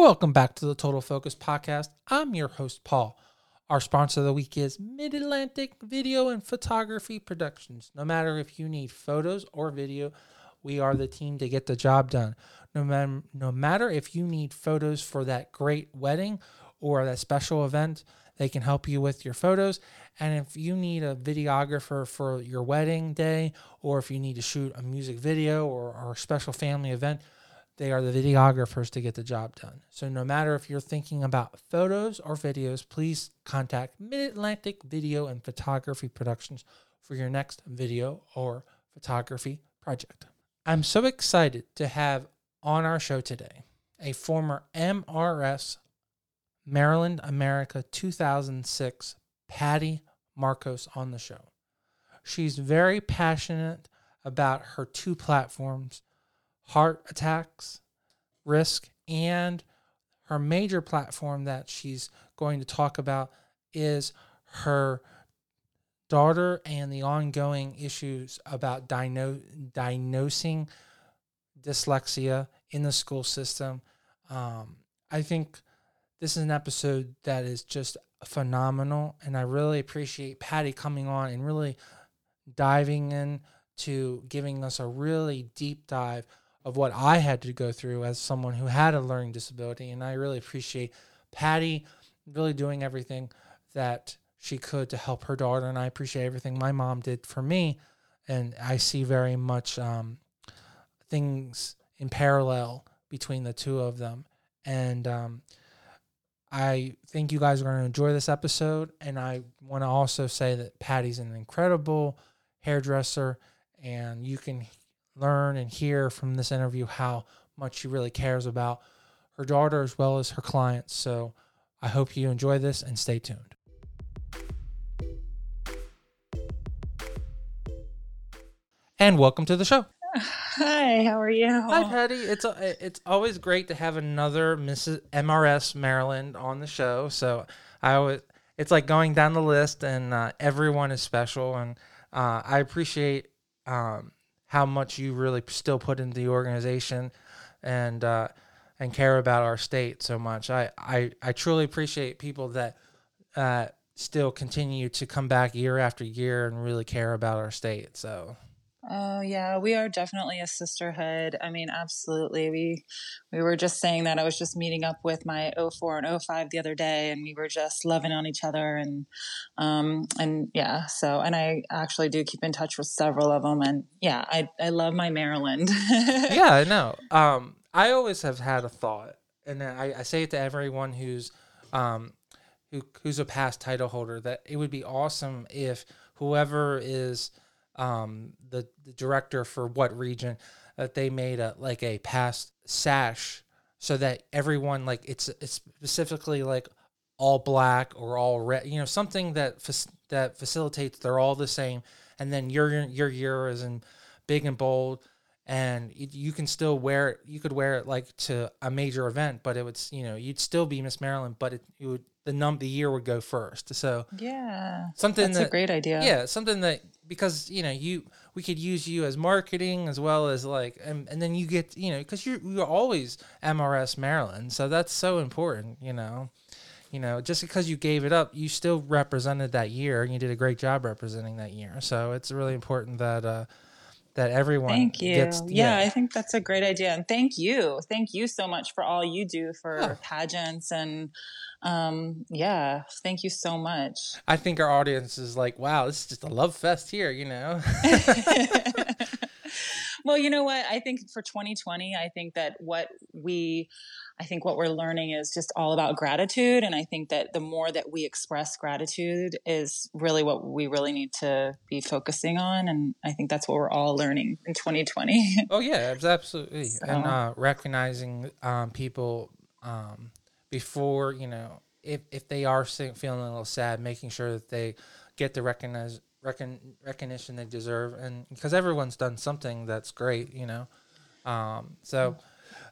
Welcome back to the Total Focus Podcast. I'm your host, Paul. Our sponsor of the week is Mid Atlantic Video and Photography Productions. No matter if you need photos or video, we are the team to get the job done. No, man, no matter if you need photos for that great wedding or that special event, they can help you with your photos. And if you need a videographer for your wedding day, or if you need to shoot a music video or, or a special family event, they are the videographers to get the job done. So no matter if you're thinking about photos or videos, please contact Mid Atlantic Video and Photography Productions for your next video or photography project. I'm so excited to have on our show today a former MRS Maryland America 2006 Patty Marcos on the show. She's very passionate about her two platforms heart attacks, risk, and her major platform that she's going to talk about is her daughter and the ongoing issues about diagno- diagnosing dyslexia in the school system. Um, I think this is an episode that is just phenomenal, and I really appreciate Patty coming on and really diving in to giving us a really deep dive of what I had to go through as someone who had a learning disability. And I really appreciate Patty really doing everything that she could to help her daughter. And I appreciate everything my mom did for me. And I see very much um, things in parallel between the two of them. And um, I think you guys are going to enjoy this episode. And I want to also say that Patty's an incredible hairdresser. And you can learn and hear from this interview how much she really cares about her daughter as well as her clients. So I hope you enjoy this and stay tuned. And welcome to the show. Hi, how are you? Hi, Patty. It's uh, it's always great to have another Mrs. MRS Maryland on the show. So I always it's like going down the list, and uh, everyone is special, and uh, I appreciate um, how much you really still put into the organization and uh, and care about our state so much. I, I, I truly appreciate people that uh, still continue to come back year after year and really care about our state. So Oh yeah, we are definitely a sisterhood. I mean, absolutely. We we were just saying that I was just meeting up with my 04 and 05 the other day and we were just loving on each other and um and yeah, so and I actually do keep in touch with several of them and yeah, I I love my Maryland. yeah, I know. Um I always have had a thought and I, I say it to everyone who's um who who's a past title holder that it would be awesome if whoever is um, the, the director for what region that they made a like a past sash so that everyone like it's it's specifically like all black or all red you know something that that facilitates they're all the same. And then your your year is in big and bold and you can still wear it you could wear it like to a major event but it would you know you'd still be miss maryland but it, it would the num the year would go first. So yeah. something that's that, a great idea. Yeah something that because you know you we could use you as marketing as well as like and, and then you get you know because you're you're always MRS Maryland so that's so important you know you know just because you gave it up you still represented that year and you did a great job representing that year so it's really important that uh that everyone thank you gets, yeah. yeah. i think that's a great idea and thank you thank you so much for all you do for yeah. pageants and um, yeah, thank you so much. I think our audience is like, wow, this is just a love fest here, you know? well, you know what? I think for 2020, I think that what we, I think what we're learning is just all about gratitude. And I think that the more that we express gratitude is really what we really need to be focusing on. And I think that's what we're all learning in 2020. oh, yeah, absolutely. So. And uh, recognizing um, people um, before you know if if they are feeling a little sad, making sure that they get the recognize recon, recognition they deserve, and because everyone's done something that's great, you know. Um, so,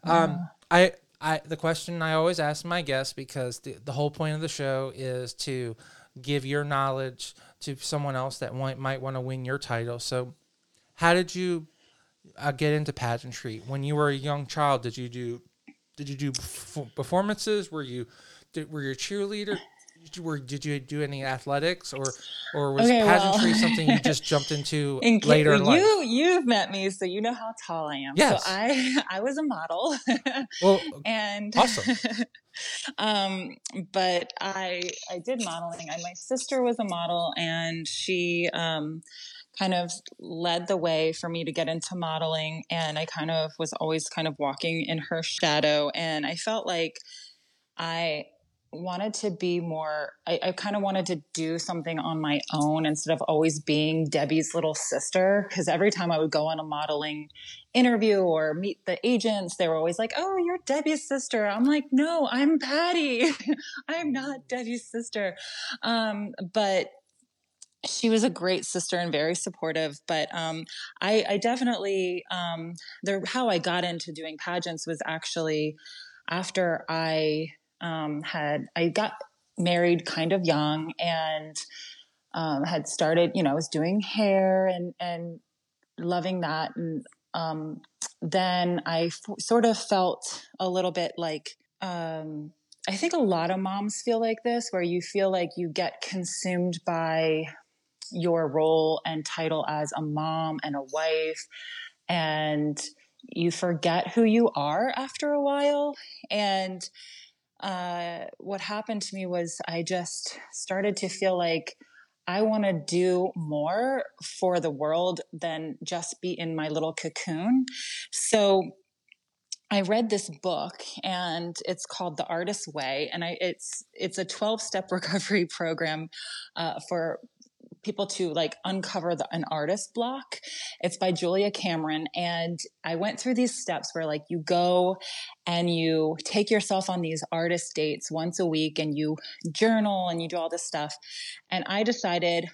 um, I I the question I always ask my guests because the the whole point of the show is to give your knowledge to someone else that might might want to win your title. So, how did you uh, get into pageantry when you were a young child? Did you do did you do performances? Were you did, were you a cheerleader? Did you, were, did you do any athletics or or was okay, pageantry well, something you just jumped into in later in life? You you've met me, so you know how tall I am. Yes. So I I was a model. well, and awesome. um, but I I did modeling. I, my sister was a model, and she um kind of led the way for me to get into modeling and i kind of was always kind of walking in her shadow and i felt like i wanted to be more I, I kind of wanted to do something on my own instead of always being debbie's little sister because every time i would go on a modeling interview or meet the agents they were always like oh you're debbie's sister. I'm like no i'm patty. I'm not debbie's sister. Um, but she was a great sister and very supportive but um, I, I, definitely um, how i got into doing pageants was actually after i um, had I got married kind of young and um, had started, you know, I was doing hair and and loving that, and um, then I f- sort of felt a little bit like. Um, I think a lot of moms feel like this, where you feel like you get consumed by your role and title as a mom and a wife, and you forget who you are after a while. And uh, what happened to me was I just started to feel like I want to do more for the world than just be in my little cocoon. So I read this book and it's called The Artist's Way and I, it's it's a 12 step recovery program uh, for people to like uncover the, an artist block. It's by Julia Cameron. And I went through these steps where like you go and you take yourself on these artist dates once a week and you journal and you do all this stuff. And I decided,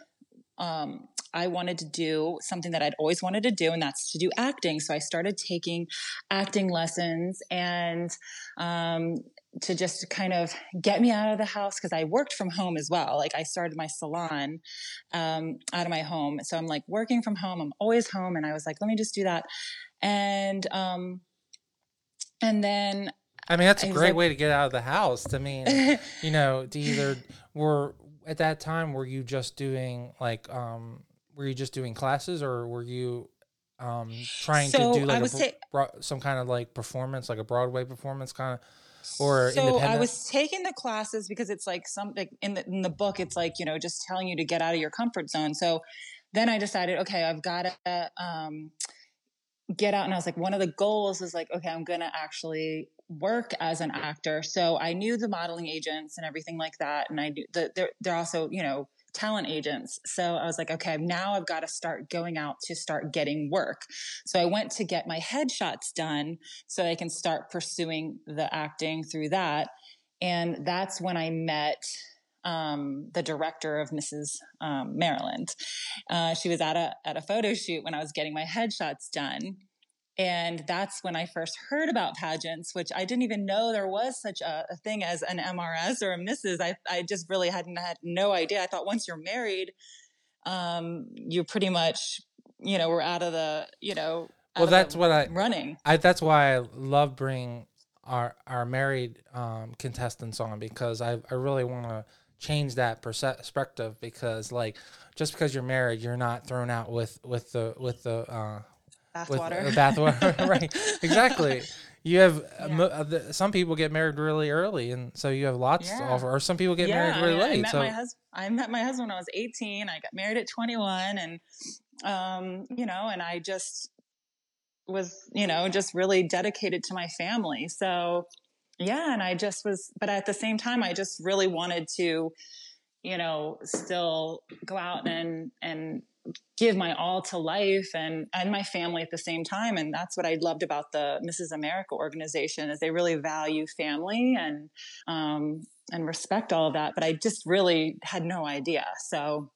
um, I wanted to do something that I'd always wanted to do, and that's to do acting. So I started taking acting lessons and um, to just kind of get me out of the house because I worked from home as well. Like I started my salon um, out of my home, so I'm like working from home. I'm always home, and I was like, let me just do that, and um, and then. I mean, that's a great like, way to get out of the house. I mean, you know, to either were at that time were you just doing like um were you just doing classes or were you um trying so to do like a, ta- some kind of like performance like a broadway performance kind of or so I was taking the classes because it's like something in the in the book. It's like you know just telling you to get out of your comfort zone. So then I decided, okay, I've got to um, get out. And I was like, one of the goals is like, okay, I'm going to actually work as an actor. So I knew the modeling agents and everything like that, and I knew that they're they're also you know talent agents. So I was like, okay, now I've got to start going out to start getting work. So I went to get my headshots done so I can start pursuing the acting through that. And that's when I met um, the director of Mrs. Um, Maryland. Uh, she was at a at a photo shoot when I was getting my headshots done, and that's when I first heard about pageants, which I didn't even know there was such a, a, thing as an MRS or a Mrs. I, I just really hadn't had no idea. I thought once you're married, um, you pretty much, you know, we're out of the, you know, well, that's what I running. I, that's why I love bringing our, our married, um, contestants on because I, I really want to change that perspective because like, just because you're married, you're not thrown out with, with the, with the, uh, bathwater. Bathwater, right? Exactly. You have yeah. uh, some people get married really early, and so you have lots yeah. to offer. Or some people get yeah, married really I, late. I met so my husband. I met my husband when I was 18. I got married at 21, and um, you know, and I just was, you know, just really dedicated to my family. So yeah, and I just was, but at the same time, I just really wanted to, you know, still go out and and give my all to life and and my family at the same time. And that's what i loved about the mrs america organization is they really value family and um, and respect all of that but i just really had no idea. So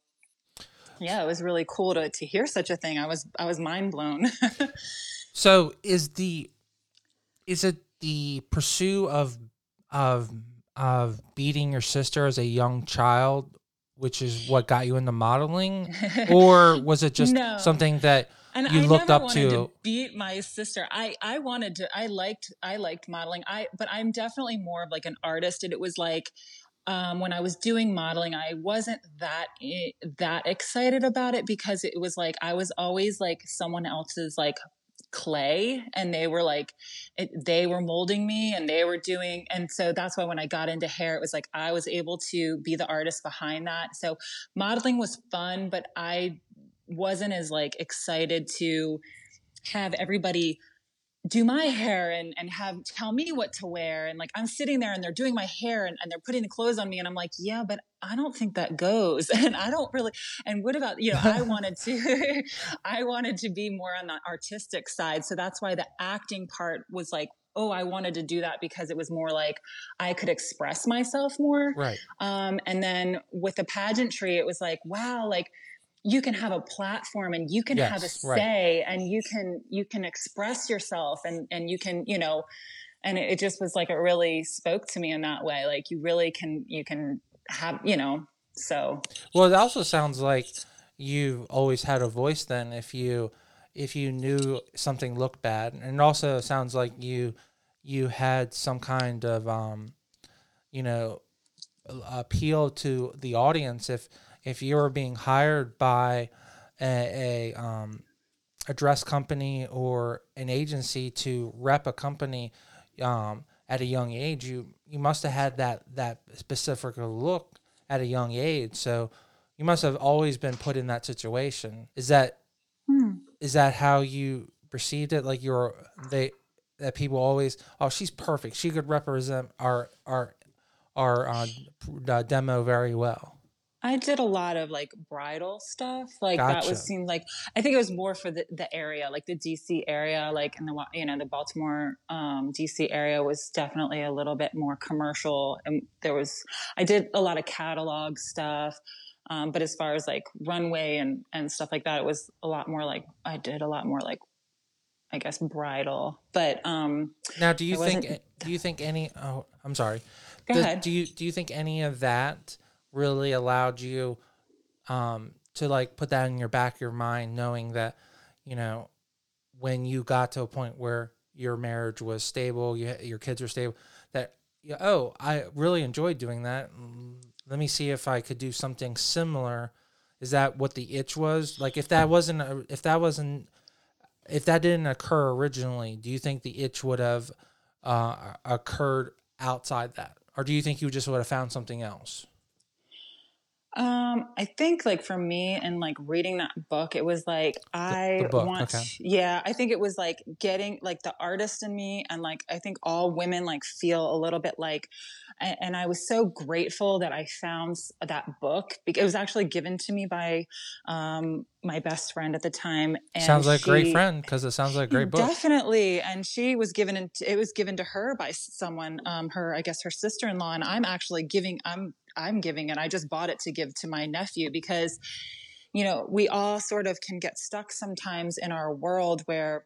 yeah it was really cool to to hear such a thing. I was i was mind blown. So is the is it the pursuit of of of beating your sister as a young child which is what got you into modeling, or was it just No. something that and you I looked never up wanted to? beat my sister. I I wanted to. I liked I liked modeling. I but I'm definitely more of like an artist, and it was like. Um, when I was doing modeling, I wasn't that that excited about it because it was like I was always like someone else's like clay, and they were like it, they were molding me, and they were doing, and so that's why when I got into hair, it was like I was able to be the artist behind that. So modeling was fun, but I wasn't as like excited to have everybody do my hair and and have tell me what to wear. And like I'm sitting there and they're doing my hair and, and they're putting the clothes on me and I'm like yeah but I don't think that goes. And I don't really and what about you know I wanted to I wanted to be more on the artistic side. So that's why the acting part was like oh I wanted to do that because it was more like I could express myself more. Right. um, and then with the pageantry, it was like, wow, like you can have a platform and you can have a Yes, right. say and you can you can express yourself and and you can you know and it, it just was like it really spoke to me in that way like you really can you can have you know so Well, it also sounds like you've always had a voice. Then, if you if you knew something looked bad, and it also sounds like you you had some kind of um, you know, appeal to the audience. If if you were being hired by a, a um a dress company or an agency to rep a company um, at a young age, you you must have had that that specific look at a young age. So you must have always been put in that situation. Is that is that how you perceived it? Like you're they that people always oh she's perfect. She could represent our our our uh, uh, demo very well. I did a lot of like bridal stuff. Like that was seemed like I think it was more for the, the area, like the DC area, like in the you know the Baltimore um, DC area was definitely a little bit more commercial. And there was I did a lot of catalog stuff, um, but as far as like runway and and stuff like that, it was a lot more like I did a lot more like I guess bridal. But um, Now, do you think do you think any? Oh, I'm sorry. Go Do- ahead. Do you do you think any of that really allowed you um, to like put that in your back of your mind, knowing that you know when you got to a point where your marriage was stable, you, your kids were stable, that yeah, oh, I really enjoyed doing that. Mm, Let me see if I could do something similar. Is that what the itch was? Like if that wasn't a, if that wasn't if that didn't occur originally, do you think the itch would have uh, occurred outside that, or do you think you just would have found something else? Um, I think like for me and like reading that book, it was like I book, want, okay. yeah, I think it was like getting like the artist in me, and like I think all women like feel a little bit like, and, and I was so grateful that I found that book because it was actually given to me by um my best friend at the time. And sounds like a great friend because it sounds like a great book. Definitely, and she was given it was given to her by someone, um, her I guess her sister in law, and I'm actually giving I'm I'm giving it. I just bought it to give to my nephew because, you know, we all sort of can get stuck sometimes in our world where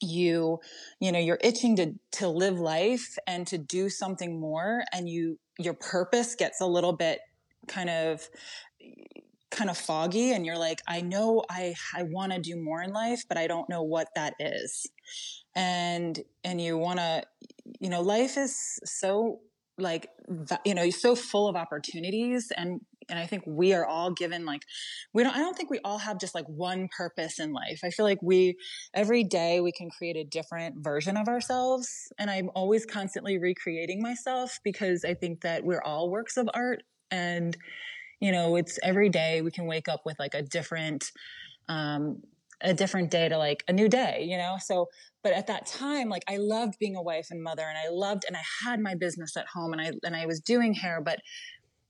you you know you're itching to to live life and to do something more and you your purpose gets a little bit kind of kind of foggy and you're like I know I I want to do more in life but I don't know what that is and and you want to you know life is so like you know so full of opportunities and and I think we are all given like we don't I don't think we all have just like one purpose in life. I feel like we every day we can create a different version of ourselves and I'm always constantly recreating myself because I think that we're all works of art and you know it's every day we can wake up with like a different um a different day to like a new day, you know? So, but at that time, like I loved being a wife and mother and I loved, and I had my business at home and I, and I was doing hair, but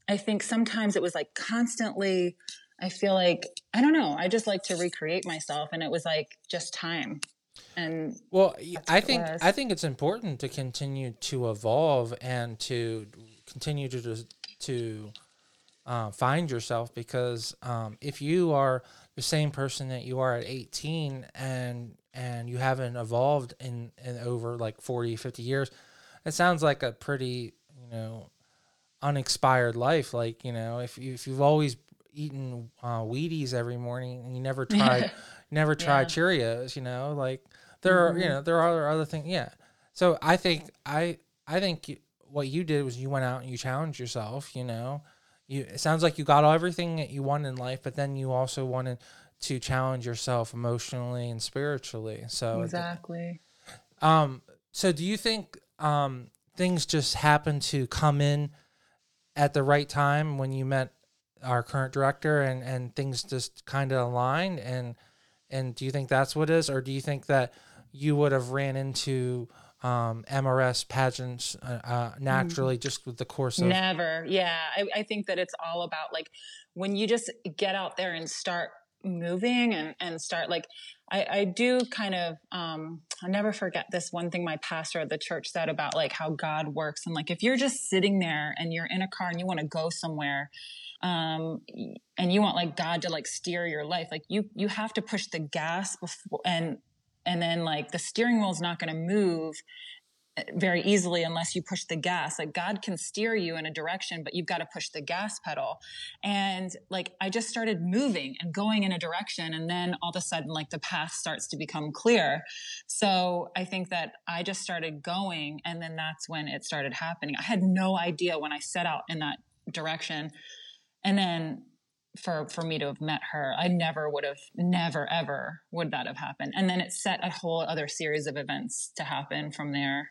I think sometimes it was like constantly, I feel like, I don't know, I just like to recreate myself and it was like just time. And Well, I think. I think it's important to continue to evolve and to continue to to, to uh, find yourself because um, if you are the same person that you are at 18 and and you haven't evolved in, in over like 40 50 years it sounds like a pretty you know unexpired life. Like you know, if you, if you've always eaten uh, Wheaties every morning and you never tried never tried Yeah. Cheerios, you know, like there are you Mhm. know there are other things. Yeah. So I think I I think what you did was you went out and you challenged yourself. You know, you it sounds like you got everything that you wanted in life, but then you also wanted to challenge yourself emotionally and spiritually. So Exactly. um, so do you think um, things just happened to come in at the right time when you met our current director and, and things just kind of aligned and and do you think that's what it is or do you think that you would have ran into um, MRS pageants uh, uh, naturally just with the course of Never. Yeah. I, I think that it's all about like when you just get out there and start moving and, and start like I, I do kind of um I'll never forget this one thing my pastor at the church said about like how God works and like if you're just sitting there and you're in a car and you want to go somewhere um and you want like God to like steer your life like you you have to push the gas before and and then like the steering wheel's not going to move eh, very easily unless you push the gas. Like God can steer you in a direction, but you've got to push the gas pedal. And like I just started moving and going in a direction. And then all of a sudden, like the path starts to become clear. So I think that I just started going. And then that's when it started happening. I had no idea when I set out in that direction. And then for for me to have met her i never would have never ever would that have happened. And then it set a whole other series of events to happen from there.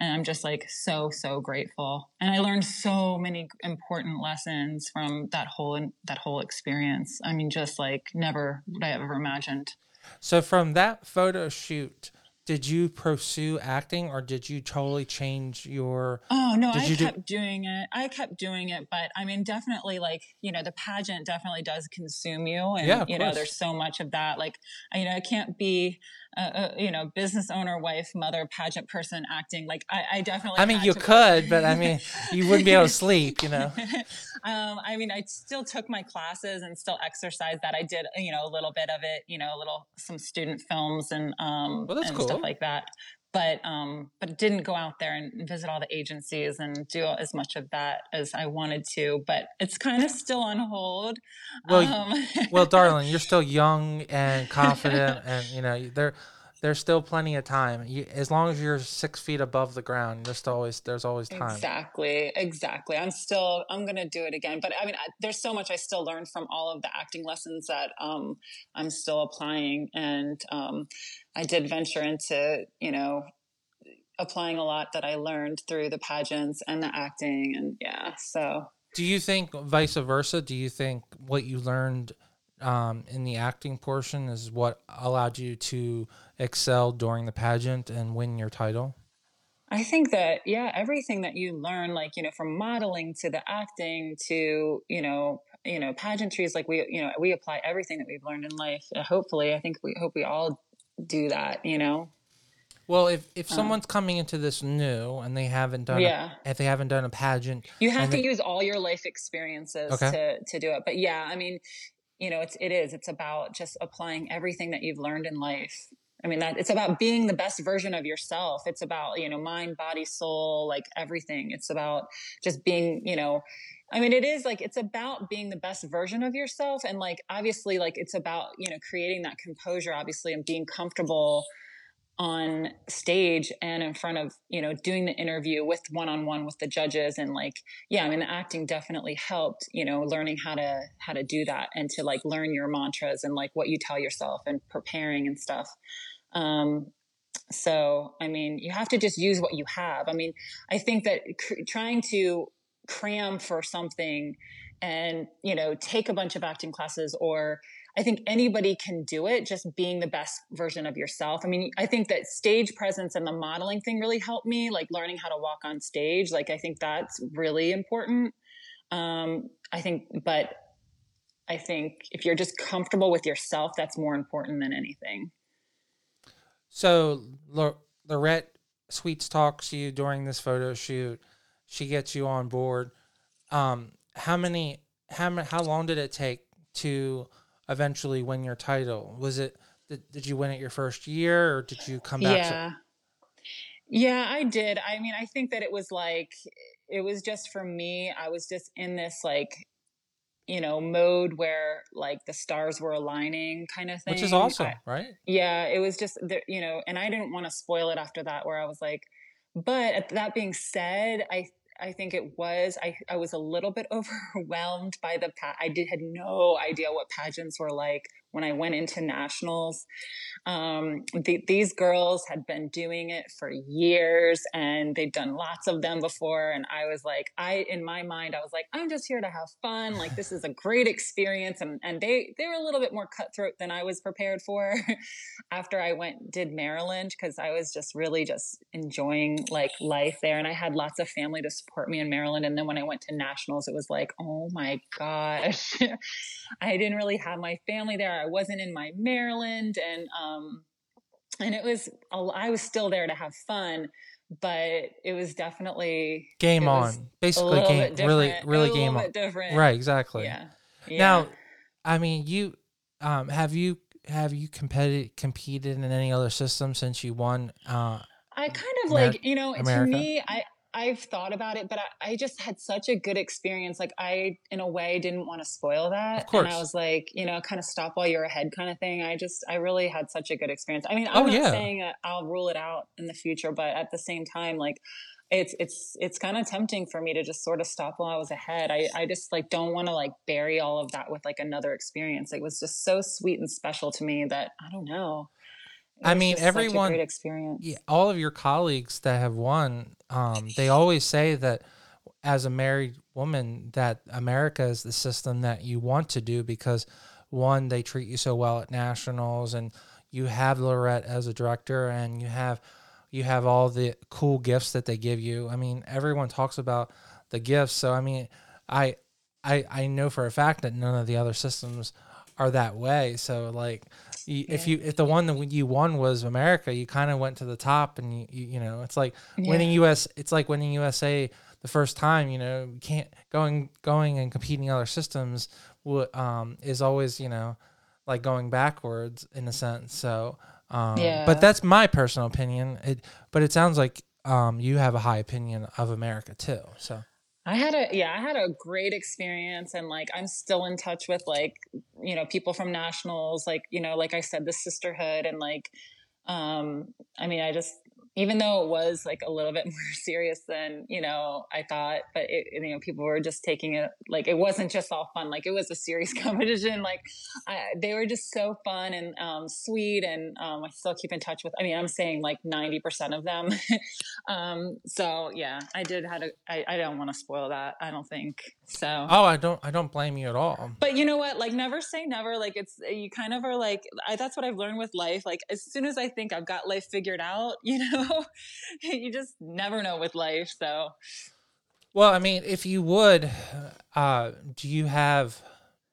And i'm just like so so grateful. And i learned so many important lessons from that whole that whole experience. I mean just like never would i have ever imagined. So from that photo shoot did you pursue acting or did you totally change your Oh no, I you do- kept doing it. I kept doing it, but I mean, definitely, like you know, the pageant definitely does consume you, and Yeah, you know, there's so much of that. Like, you know, I can't be, a, you know, business owner, wife, mother, pageant person acting. Like, I, I definitely. I mean you could but I mean you wouldn't be able to sleep you know um, I mean, I still took my classes and still exercised that. I did, you know, a little bit of it, you know, a little some student films and um Well, that's and cool. stuff like that. But um, but didn't go out there and visit all the agencies and do as much of that as I wanted to. But it's kind of still on hold. Well, um, well darling you're still young and confident and you know there there's still plenty of time you, as long as you're six feet above the ground there's still always there's always time Exactly, exactly. I'm still, I'm going to do it again. But I mean, I, there's so much I still learned from all of the acting lessons that um, I'm still applying. And um, I did venture into, you know, applying a lot that I learned through the pageants and the acting. And yeah, so do you think vice versa do you think what you learned um, in the acting portion is what allowed you to excel during the pageant and win your title I think that yeah, everything that you learn, like you know, from modeling to the acting to you know, you know, pageantry is like we you know we apply everything that we've learned in life. Hopefully, I think we hope we all do that. You know, well if if Um, someone's coming into this new and they haven't done Yeah. a, if they haven't done a pageant you have to they- use all your life experiences Okay. to to do it. But yeah, I mean, you know, it's it is it's about just applying everything that you've learned in life. I mean, that it's about being the best version of yourself. It's about you know, mind, body, soul, like everything. It's about just being, you know. I mean, it is like it's about being the best version of yourself, and like obviously, like it's about you know creating that composure, obviously, and being comfortable on stage and in front of you know doing the interview with one-on-one with the judges and like yeah i mean the acting definitely helped you know learning how to how to do that and to like learn your mantras and like what you tell yourself and preparing and stuff. Um so i mean you have to just use what you have. I mean i think that cr- trying to cram for something and you know take a bunch of acting classes or I think anybody can do it, just being the best version of yourself. I mean, I think that stage presence and the modeling thing really helped me, like learning how to walk on stage. Like, I think that's really important. Um, I think, but I think if you're just comfortable with yourself, that's more important than anything. So Lorette Sweets talks to you during this photo shoot. She gets you on board. Um, how many? How How long did it take to eventually win your title? Was it? Did, did you win it your first year, or did you come back? to- Yeah. Yeah, I did. I mean, I think that it was like, it was just for me, I was just in this like, you know, mode where like the stars were aligning kind of thing. Which is awesome, I, right? Yeah, it was just, you know, and I didn't want to spoil it after that where I was like, but that being said, I I think it was. I, I was a little bit overwhelmed by the. Pa- I did had no idea what pageants were like when I went into nationals. Um, the, these girls had been doing it for years and they'd done lots of them before. And I was like, I, in my mind, I was like, I'm just here to have fun. Like, this is a great experience. And, and they, they were a little bit more cutthroat than I was prepared for after I went, did Maryland, cause I was just really just enjoying like life there. And I had lots of family to support me in Maryland. And then when I went to nationals, it was like, oh my gosh, I didn't really have my family there. I wasn't in my Maryland and, um, and it was, I was still there to have fun, but it was definitely game on, basically game, really, really game on. Different. Right. Exactly. Yeah. yeah. Now, I mean, you, um, have you, have you competed, competed in any other system since you won, uh, I kind of Amer- like, you know, America? to me, I, I've thought about it, but I, I, just had such a good experience. Like I, in a way, didn't want to spoil that. Of course. And I was like, you know, kind of stop while you're ahead kind of thing. I just, I really had such a good experience. I mean, I'm oh, not yeah. saying uh, I'll rule it out in the future, but at the same time, like it's, it's, it's kind of tempting for me to just sort of stop while I was ahead. I, I just like don't want to like bury all of that with like another experience. It was just so sweet and special to me that I don't know. I mean, everyone, great experience. Yeah, all of your colleagues that have won, um, they always say that as a married woman, that America is the system that you want to do because one, they treat you so well at nationals, and you have Lorette as a director, and you have you have all the cool gifts that they give you. I mean, everyone talks about the gifts, so I mean, I I I know for a fact that none of the other systems are that way. So like you, yeah. if you if the one that you won was America, you kind of went to the top, and you, you, you know it's like yeah. winning US. It's like winning USA the first time. You know, you can't going going and competing other systems. Um, is always you know like going backwards in a sense. So um, yeah. But that's my personal opinion. It but it sounds like um, you have a high opinion of America too. So I had a yeah, I had a great experience and like I'm still in touch with like, you know, people from nationals, like, you know, like I said, the sisterhood and like um I mean, I just even though it was like a little bit more serious than you know I thought, but it, you know people were just taking it like it wasn't just all fun. Like it was a serious competition. Like I, they were just so fun and um, sweet, and um, I still keep in touch with. I mean, I'm saying like ninety percent of them. um, so yeah, I did had a. I, I don't want to spoil that. I don't think so. Oh, I don't. I don't blame you at all. But you know what? Like never say never. Like it's you kind of are like I, that's what I've learned with life. Like as soon as I think I've got life figured out, you know you just never know with life. So, well, I mean, if you would, uh, do you have,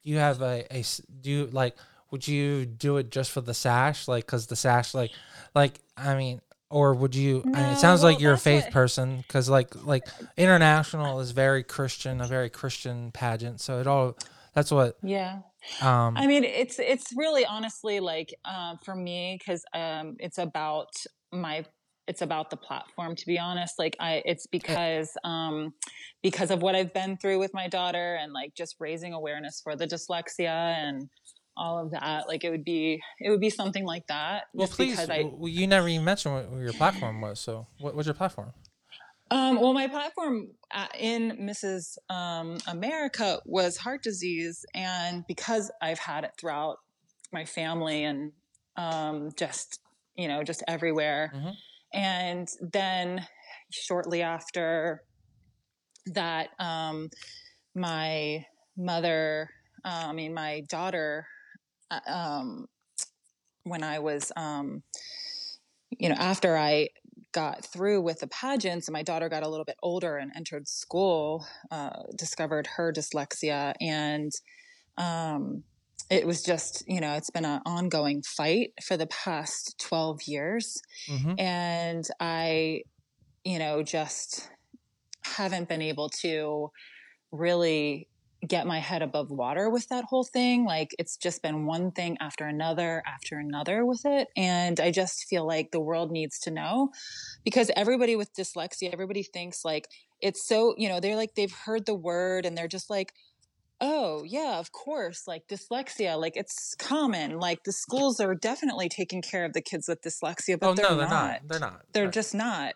do you have a, a, do you like, would you do it just for the sash? Like, cause the sash, like, like, I mean, or would you, no, I mean, it sounds well, like you're a faith what, person. Cause like, like international is very Christian, a very Christian pageant. So it all, that's what, yeah. Um, I mean, it's it's really honestly like uh, for me because um, it's about my it's about the platform to be honest like i it's because um because of what i've been through with my daughter and like just raising awareness for the dyslexia and all of that like it would be it would be something like that well please I, well, you never even mentioned what your platform was so what was your platform um, well, my platform uh, in Mrs. Um, America was heart disease, and because I've had it throughout my family and um, just you know just everywhere, mm-hmm. And then shortly after that, um, my mother, uh, I mean, my daughter, um, when I was, um, you know, after I got through with the pageants and my daughter got a little bit older and entered school, uh, discovered her dyslexia and, um, it was just you know it's been an ongoing fight for the past 12 years mm-hmm. and i you know just haven't been able to really get my head above water with that whole thing. Like it's just been one thing after another after another with it. And I just feel like the world needs to know because everybody with dyslexia, everybody thinks like it's so, you know, they're like, they've heard the word and they're just like, oh, yeah, of course, like dyslexia, like it's common. Like the schools are definitely taking care of the kids with dyslexia, oh, but oh they're, no, they're not. not. They're not. They're Right. just not.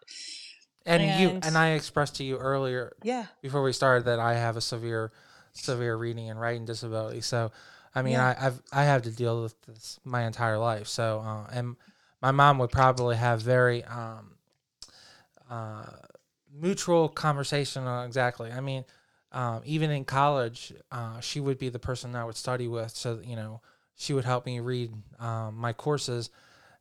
and, you and- and I expressed to you earlier Yeah. before we started that I have a severe severe reading and writing disability. So I mean Yeah. I, I've I have to deal with this my entire life. So uh, and my mom would probably have very um, uh, mutual conversation on exactly. I mean, um, even in college, uh, she would be the person I would study with. So you know, she would help me read um, my courses,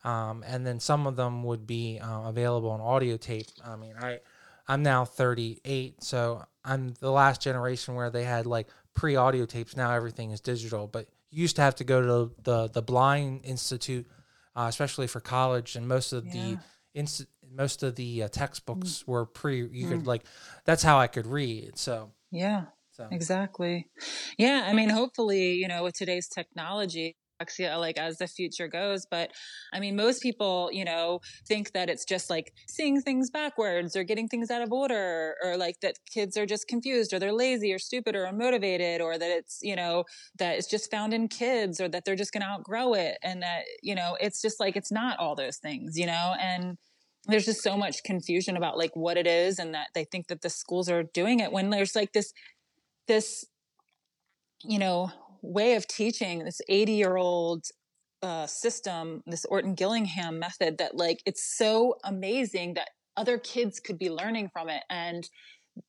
um, and then some of them would be uh, available on audio tape. I mean, I I'm now 38, so I'm the last generation where they had like pre audio tapes. Now everything is digital, but you used to have to go to the the Blind Institute, uh, especially for college, and most of Yeah. the inst- most of the uh, textbooks were pre. You could like that's how I could read. So Yeah. so Exactly. Yeah. I mean, hopefully, you know, with today's technology, like as the future goes. But I mean, most people, you know, think that it's just like seeing things backwards or getting things out of order or like that kids are just confused or they're lazy or stupid or unmotivated or that it's, you know, that it's just found in kids or that they're just going to outgrow it. And that, you know, it's just like, it's not all those things, you know, and there's just so much confusion about like what it is and that they think that the schools are doing it when there's like this this you know way of teaching this 80 year old uh, system this orton gillingham method that like it's so amazing that other kids could be learning from it and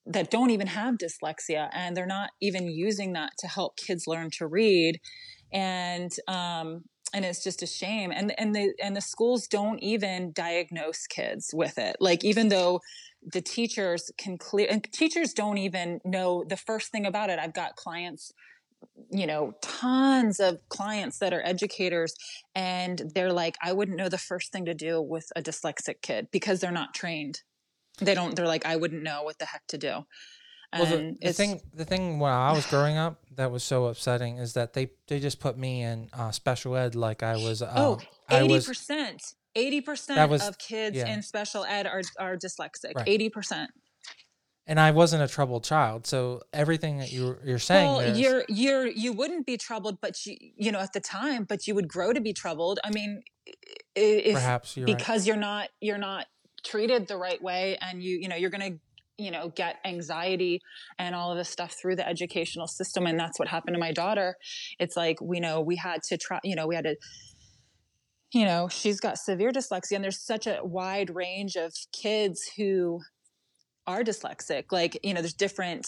that don't even have dyslexia and they're not even using that to help kids learn to read. And um and it's just a shame. And and the and the schools don't even diagnose kids with it. Like even though the teachers can clear and teachers don't even know the first thing about it. I've got clients you know tons of clients that are educators and they're like i wouldn't know the first thing to do with a dyslexic kid because they're not trained they don't they're like i wouldn't know what the heck to do Well, the, the thing, the thing when I was growing up that was so upsetting is that they they just put me in uh, special ed like I was. Um, Oh, I 80 was percent. 80% was- of kids yeah. in special ed are are dyslexic. Right. Eighty percent. And I wasn't a troubled child. So everything that you you're saying, Well, you're you're you wouldn't be troubled, but you you know at the time, but you would grow to be troubled. I mean, if perhaps you're right. because you're not you're not treated the right way, and you you know you're gonna you know get anxiety and all of this stuff through the educational system, and that's what happened to my daughter. It's like we know we had to try, you know, we had to you know, she's got severe dyslexia, and there's such a wide range of kids who are dyslexic. Like, you know, there's different,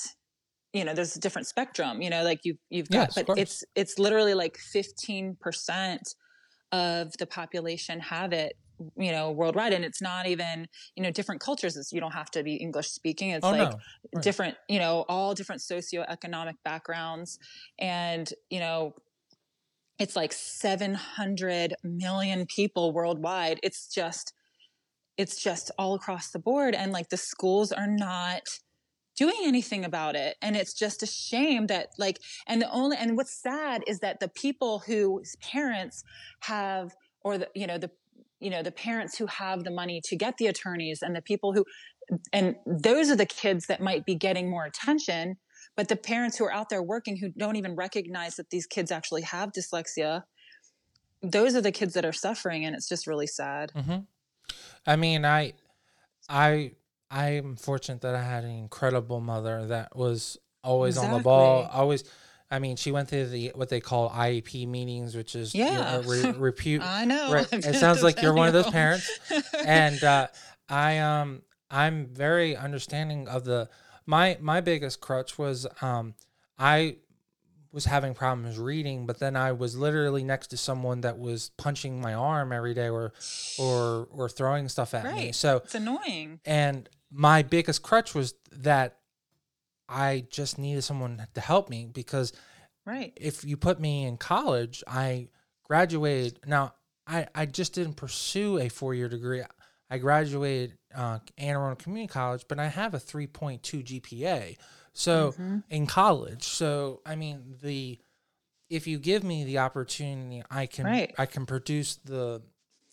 you know, there's a different spectrum. You know, like you you've got, Yes, but it's it's literally like 15 percent of the population have it. You know, worldwide, and it's not even you know different cultures. It's, you don't have to be English speaking. It's oh like no, Right. different, you know, all different socioeconomic backgrounds. And, you know, it's like 700 million people worldwide. It's just, it's just all across the board. And like the schools are not doing anything about it. And it's just a shame that like, and the only, and what's sad is that the people whose parents have, or the, you know, the, you know, the parents who have the money to get the attorneys and the people who, and those are the kids that might be getting more attention but the parents who are out there working who don't even recognize that these kids actually have dyslexia those are the kids that are suffering and it's just really sad hmm I mean, I, I, I'm fortunate that I had an incredible mother that was always on the ball. Always, I mean, she went to the what they call IEP meetings, which is Yeah. a re- repute. i know. It sounds like you're one of those parents. and uh, I um I'm very understanding of the my my biggest crutch was um I was having problems reading, but then I was literally next to someone that was punching my arm every day or or or throwing stuff at me. So it's annoying and my biggest crutch was that I just needed someone to help me because right if you put me in college, I graduated. Now, I, I just didn't pursue a four year degree. I graduated uh, Anne Arundel Community College, but I have a 3.2 GPA. So Mm-hmm. in college, so I mean the if you give me the opportunity, I can Right. I can produce the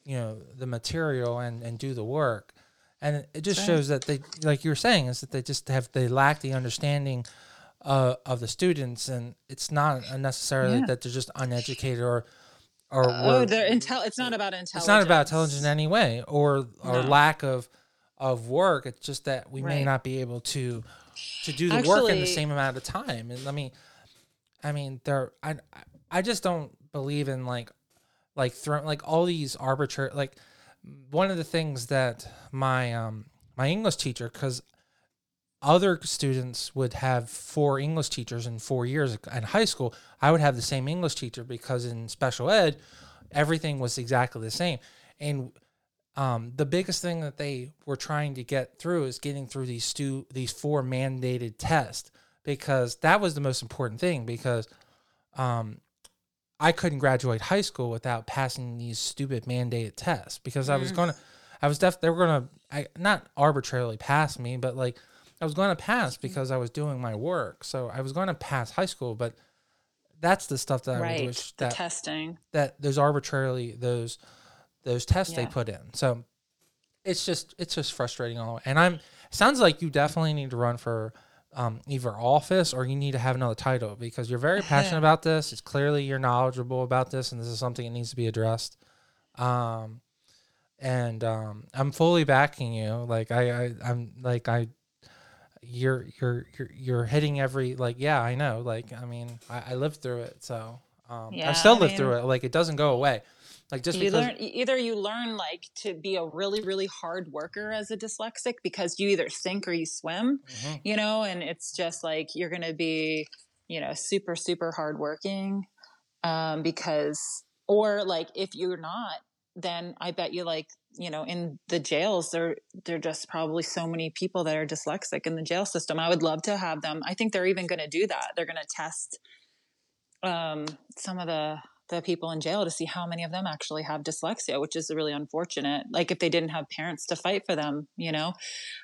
you know the material and and do the work, and it just right. shows that they like you were saying is that they just have they lack the understanding uh, of the students, and it's not necessarily Yeah. that they're just uneducated or or Oh, they're intel. It's not about intelligence. it's not about intelligence in any way or or No. lack of of work. It's just that we may not be able to to do the work in the same amount of time. And I mean, I mean, there. I I just don't believe in like like throwing like all these arbitrary like one of the things that my um my English teacher because other students would have four English teachers in four years in high school. I would have the same English teacher because in special ed, everything was exactly the same. And um, the biggest thing that they were trying to get through is getting through these stu- these four mandated tests because that was the most important thing because um, I couldn't graduate high school without passing these stupid mandated tests because I was gonna, I was def they were gonna, I not arbitrarily pass me, but like I was going to pass because I was doing my work, so I was going to pass high school, but that's the stuff that I would right. wish The testing. that those arbitrarily those those tests they put in. So it's just it's just frustrating all the way. And I'm sounds like you definitely need to run for um, either office or you need to have another title because you're very passionate about this. It's clearly you're knowledgeable about this, and this is something that needs to be addressed. Um, and um, I'm fully backing you. Like I, I I'm like I. You're you're you're you're hitting every like yeah I know like I mean I, I lived through it so um, I Yeah, still I live through it like it doesn't go away like just you because learn either you learn like to be a really really hard worker as a dyslexic because you either sink or you swim Mhm. you know and it's just like you're gonna be you know super super hardworking um because or like if you're not then i bet you like you know in the jails there there are just probably so many people that are dyslexic in the jail system. I would love to have them. I think they're even going to do that. They're going to test um some of the the people in jail to see how many of them actually have dyslexia which is really unfortunate like if they didn't have parents to fight for them you know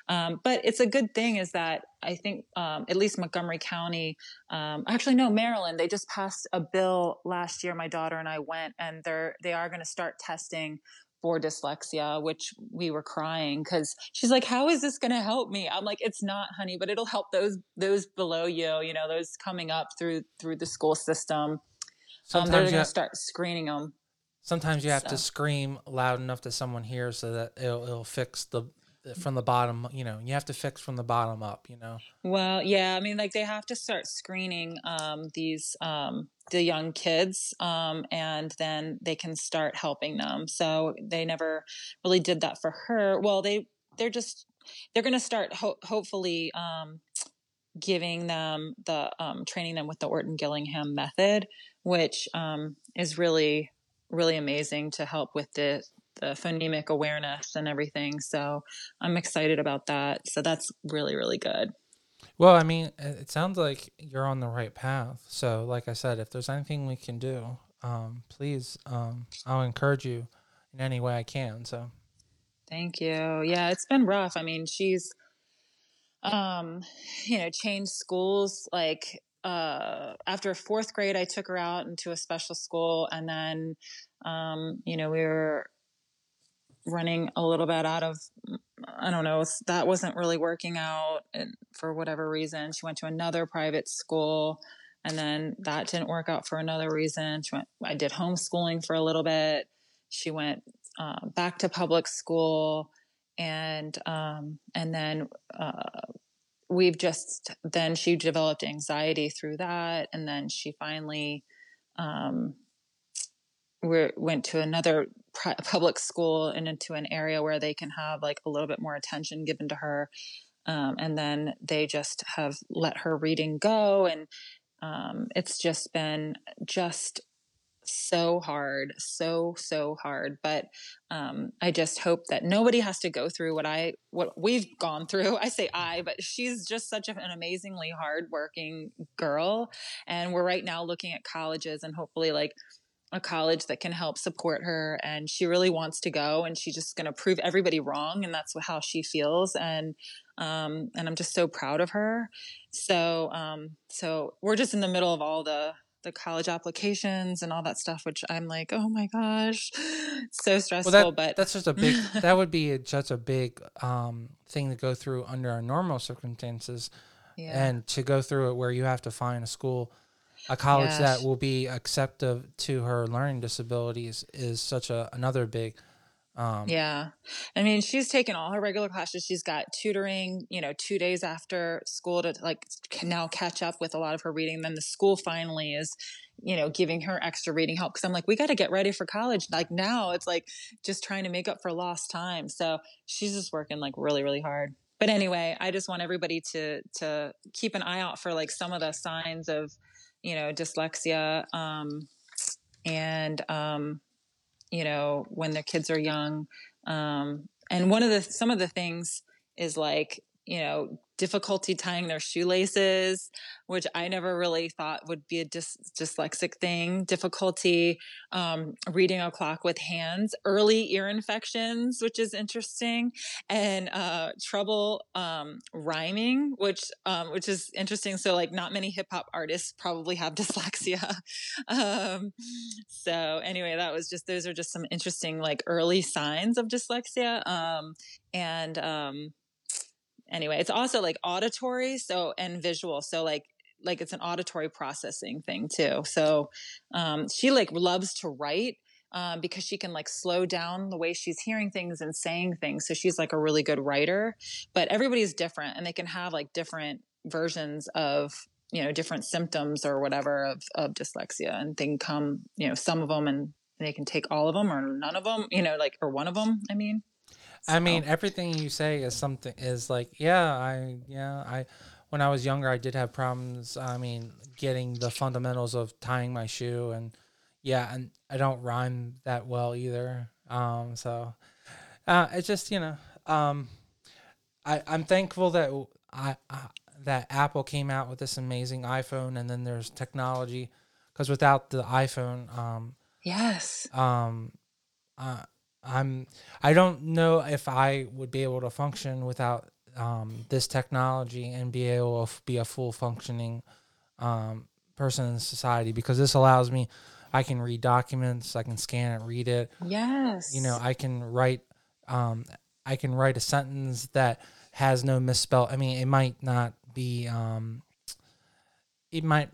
um, but it's a good thing is that I think um, at least Montgomery County, um, actually no Maryland, they just passed a bill last year. My daughter and I went, and they're they are going to start testing for dyslexia, which we were crying because she's like, "How is this going to help me?" I'm like, "It's not, honey, but it'll help those those below you, you know, those coming up through through the school system. Um, they're sometimes going you to have, start screening them." sometimes you have to scream loud enough that someone hears so that it'll, it'll fix the from the bottom you know you have to fix from the bottom up you know Well, yeah, I mean, like they have to start screening um, these um, the young kids, um, and then they can start helping them. So they never really did that for her. Well, they they're just they're going to start ho- hopefully um, giving them the um, training them with the Orton Gillingham method, which um, is really really amazing to help with the the phonemic awareness and everything. So I'm excited about that. So that's really really good. well i mean it it sounds like you're on the right path so like i said if there's anything we can do um, please um, i'll encourage you in any way i can so Thank you. Yeah, it's been rough. I mean, she's um, you know, changed schools like uh after fourth grade I took her out into a special school and then um, you know, we were running a little bit out of I don't know, that wasn't really working out for whatever reason. She went to another private school and then that didn't work out for another reason. She went I did homeschooling for a little bit. She went uh, back to public school and um, and then uh, we've just then she developed anxiety through that. And then she finally um, we went to another pri- public school and into an area where they can have like a little bit more attention given to her. Um, and then they just have let her reading go. And um, it's just been just so hard so so hard but um, i just hope that nobody has to go through what i what we've gone through i say i but she's just such an amazingly hardworking girl and we're right now looking at colleges and hopefully like a college that can help support her and she really wants to go and she's just going to prove everybody wrong and that's how she feels and um, and I'm just so proud of her. So um, so we're just in the middle of all the the college applications and all that stuff, which I'm like, oh my gosh, so stressful. Well, that, but that's just a big. that would be just a big um, thing to go through under our normal circumstances, yeah. and to go through it where you have to find a school, a college yes. that will be acceptive to her learning disabilities is such a another big um, yeah. I mean, she's taken all her regular classes. She's got tutoring, you know, two days after school to like can now catch up with a lot of her reading. Then the school finally is, you know, giving her extra reading help. Cause I'm like, we got to get ready for college. Like now it's like just trying to make up for lost time. So she's just working like really, really hard. But anyway, I just want everybody to, to keep an eye out for like some of the signs of, you know, dyslexia. Um, and, um, you know, when their kids are young. Um, and one of the, some of the things is like, you know, difficulty tying their shoelaces, which I never really thought would be a dys- dyslexic thing. Difficulty um, reading a clock with hands, early ear infections, which is interesting, and uh, trouble um, rhyming, which um, which is interesting. So, like, not many hip hop artists probably have dyslexia. Um, so, anyway, that was just those are just some interesting like early signs of dyslexia, um, and um, anyway, it's also like auditory, so and visual. So like like it's an auditory processing thing too. So um, she like loves to write um, because she can like slow down the way she's hearing things and saying things. So she's like a really good writer. But everybody's different, and they can have like different versions of you know different symptoms or whatever of, of dyslexia, and they can come you know some of them and they can take all of them or none of them, you know, like or one of them. I mean. I mean, everything you say is something is like, yeah, I, yeah, I, when I was younger, I did have problems. I mean, getting the fundamentals of tying my shoe, and yeah, and I don't rhyme that well either. Um, so uh, it's just you know, um, I I'm thankful that I, I that Apple came out with this amazing iPhone, and then there's technology, because without the iPhone, um, yes, um, uh, I'm I don't know if I would be able to function without um, this technology and be able to be a full functioning um, person in society because this allows me I can read documents, I can scan it, read it. Yes. You know, I can write um, I can write a sentence that has no misspell. I mean, it might not be um, it might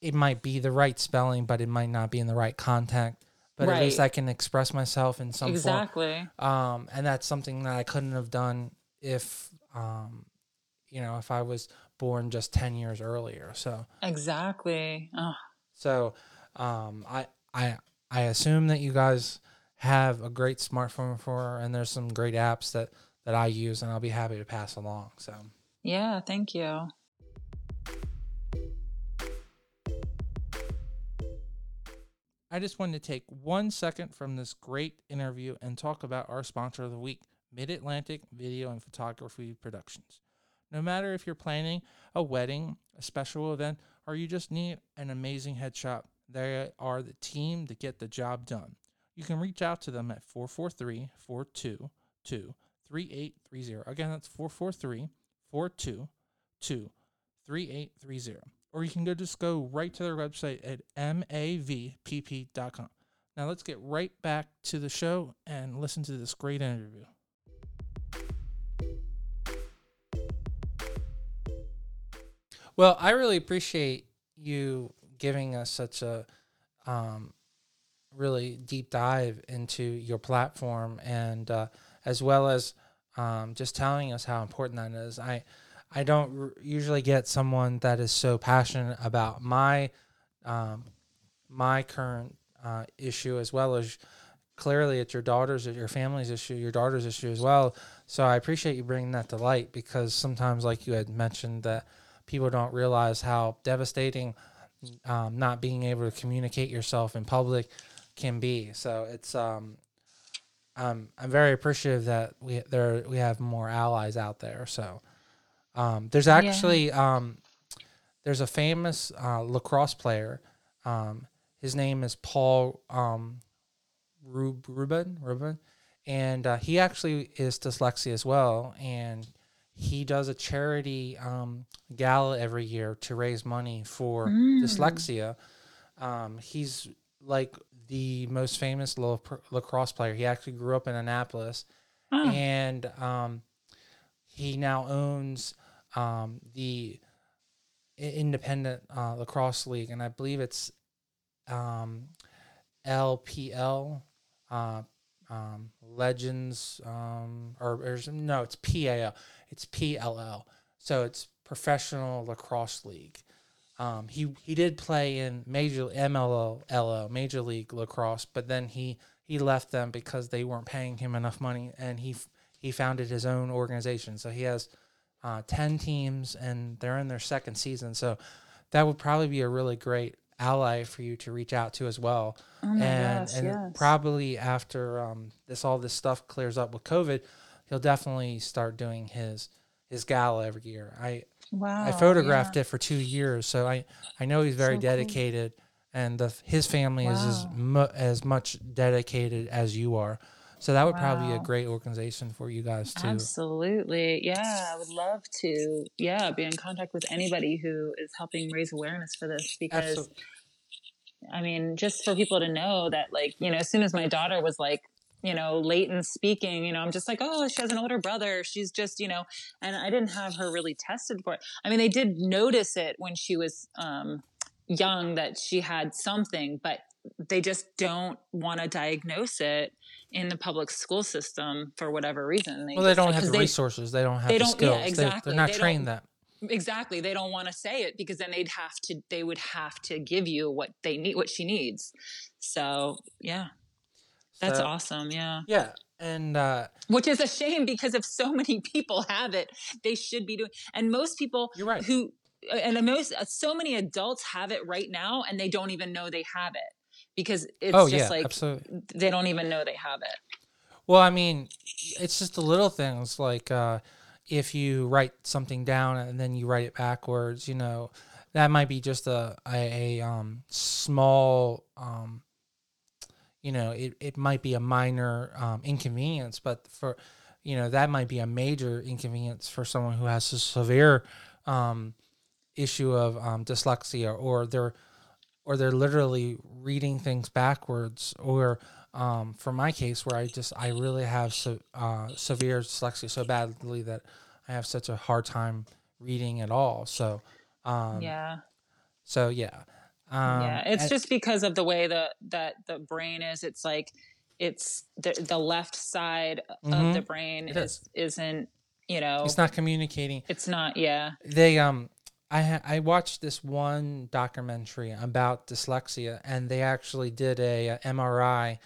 it might be the right spelling, but it might not be in the right content but right. at least I can express myself in some exactly. Form. Um, and that's something that I couldn't have done if, um, you know, if I was born just ten years earlier. So exactly. So, um, I I I assume that you guys have a great smartphone for and there's some great apps that that I use, and I'll be happy to pass along. So yeah, thank you. I just wanted to take one second from this great interview and talk about our sponsor of the week, Mid Atlantic Video and Photography Productions. No matter if you're planning a wedding, a special event, or you just need an amazing headshot, they are the team to get the job done. You can reach out to them at 443 422 3830. Again, that's 443 422 3830 or you can go just go right to their website at mavpp.com. Now let's get right back to the show and listen to this great interview. Well, I really appreciate you giving us such a um, really deep dive into your platform and uh, as well as um, just telling us how important that is. I I don't r- usually get someone that is so passionate about my um, my current uh, issue as well as clearly it's your daughter's your family's issue your daughter's issue as well. So i appreciate you bringing that to light because sometimes like you had mentioned that people don't realize how devastating um, not being able to communicate yourself in public can be. So it's um, um, i'm very appreciative that we there we have more allies out there. So um, there's actually yeah. um, there's a famous uh, lacrosse player. Um, his name is Paul um, Rub- Ruben Ruben, and uh, he actually is dyslexia as well, and he does a charity um, gala every year to raise money for Mm. dyslexia. Um, he's like the most famous la- lacrosse player. He actually grew up in Annapolis, Oh, and um, he now owns um, the independent uh, lacrosse league, and I believe it's um, LPL, uh, um, Legends, um, or, or no, it's PAL, it's PLL. So it's Professional Lacrosse League. Um, he he did play in Major MLL, Major League Lacrosse, but then he he left them because they weren't paying him enough money, and he he founded his own organization. So he has uh, ten teams, and they're in their second season. So that would probably be a really great ally for you to reach out to as well. oh my and gosh, and yes. probably after um, this all this stuff clears up with COVID, he'll definitely start doing his his gala every year. I wow, I photographed it for two years, so I I know he's very So cool. dedicated, and the, his family is as mu- as much dedicated as you are. So that would probably be a great organization for you guys too. Absolutely. Yeah, I would love to, yeah, be in contact with anybody who is helping raise awareness for this because Absolutely. I mean, just for people to know that like, you know, as soon as my daughter was like, you know, late in speaking, you know, I'm just like, oh, she has an older brother. She's just, you know, and I didn't have her really tested for it. I mean, they did notice it when she was um, young that she had something, but they just don't want to diagnose it in the public school system for whatever reason. Well, they just, don't have the they- resources. They don't have they the don't- yeah, skills. They, exactly. they're not They don't- trained that. exactly they don't want to say it because then they'd have to they would have to give you what they need what she needs so yeah that's So, awesome yeah Yeah, and uh, which is a shame because if so many people have it they should be doing and most people You're right. who and most so many adults have it right now and they don't even know they have it because it's oh just yeah, like absolutely. they don't even know they have it Well, I mean, it's just the little things like uh, if you write something down and then you write it backwards, you know, that might be just a a, a um, small, um, you know, it, it might be a minor um, inconvenience, but for you know that might be a major inconvenience for someone who has a severe um, issue of um, dyslexia or they're or they're literally reading things backwards or um, for my case where i just i really have se- uh, severe dyslexia so badly that i have such a hard time reading at all. So um, yeah. so yeah. Um, yeah it's and- just because of the way the that the brain is it's like it's the, the left side of Mhm. the brain It is isn't you know it's not communicating. it's not yeah. They um I ha- I watched this one documentary about dyslexia and they actually did a, uh, MRI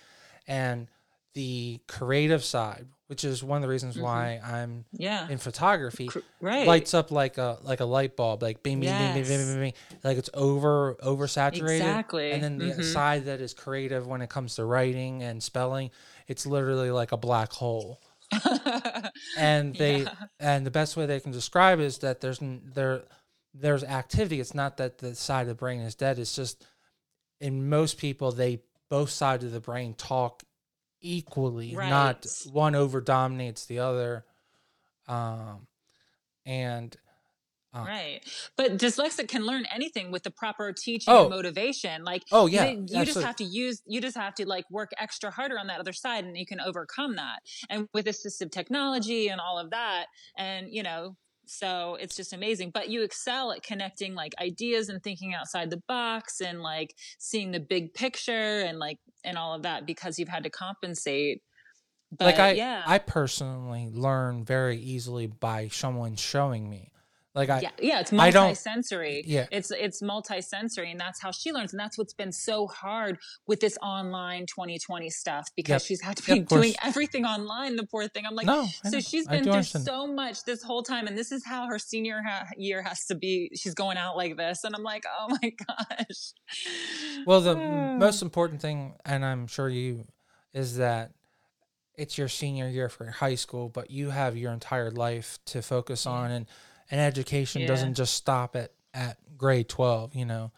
and the creative side which is one of the reasons why I'm yeah in photography right lights up like a like a light bulb like bing bing bing bing bing Yes. bing, bing like it's over oversaturated Exactly. and then the Mhm. side that is creative when it comes to writing and spelling it's literally like a black hole and they Yeah. and the best way they can describe is that there's there there's activity. It's not that the side of the brain is dead. It's just in most people they both sides of the brain talk equally not one over dominates the other. Um and uh, right. But dyslexic can learn anything with the proper teaching Oh. and motivation. Like oh yeah they- you just have to use you just have to like work extra harder on that other side and you can overcome that. And with assistive technology and all of that and you know so it's just amazing but you excel at connecting like ideas and thinking outside the box and like seeing the big picture and like and all of that because you've had to compensate but like I, yeah I personally learn very easily by someone showing me. Like I, yeah, yeah, it's multi-sensory. Yeah. it's it's multi-sensory, and that's how she learns, and that's what's been so hard with this online 2020 stuff because Yep. she's had to be course. doing everything online. The poor thing. I'm like, no, so she's been through understand. so much this whole time, and this is how her senior ha- year has to be. She's going out like this, and I'm like, oh my gosh. Well, the most important thing, and I'm sure you, is that it's your senior year for high school, but you have your entire life to focus on, and and education Yeah. doesn't just stop at at grade twelve. You know,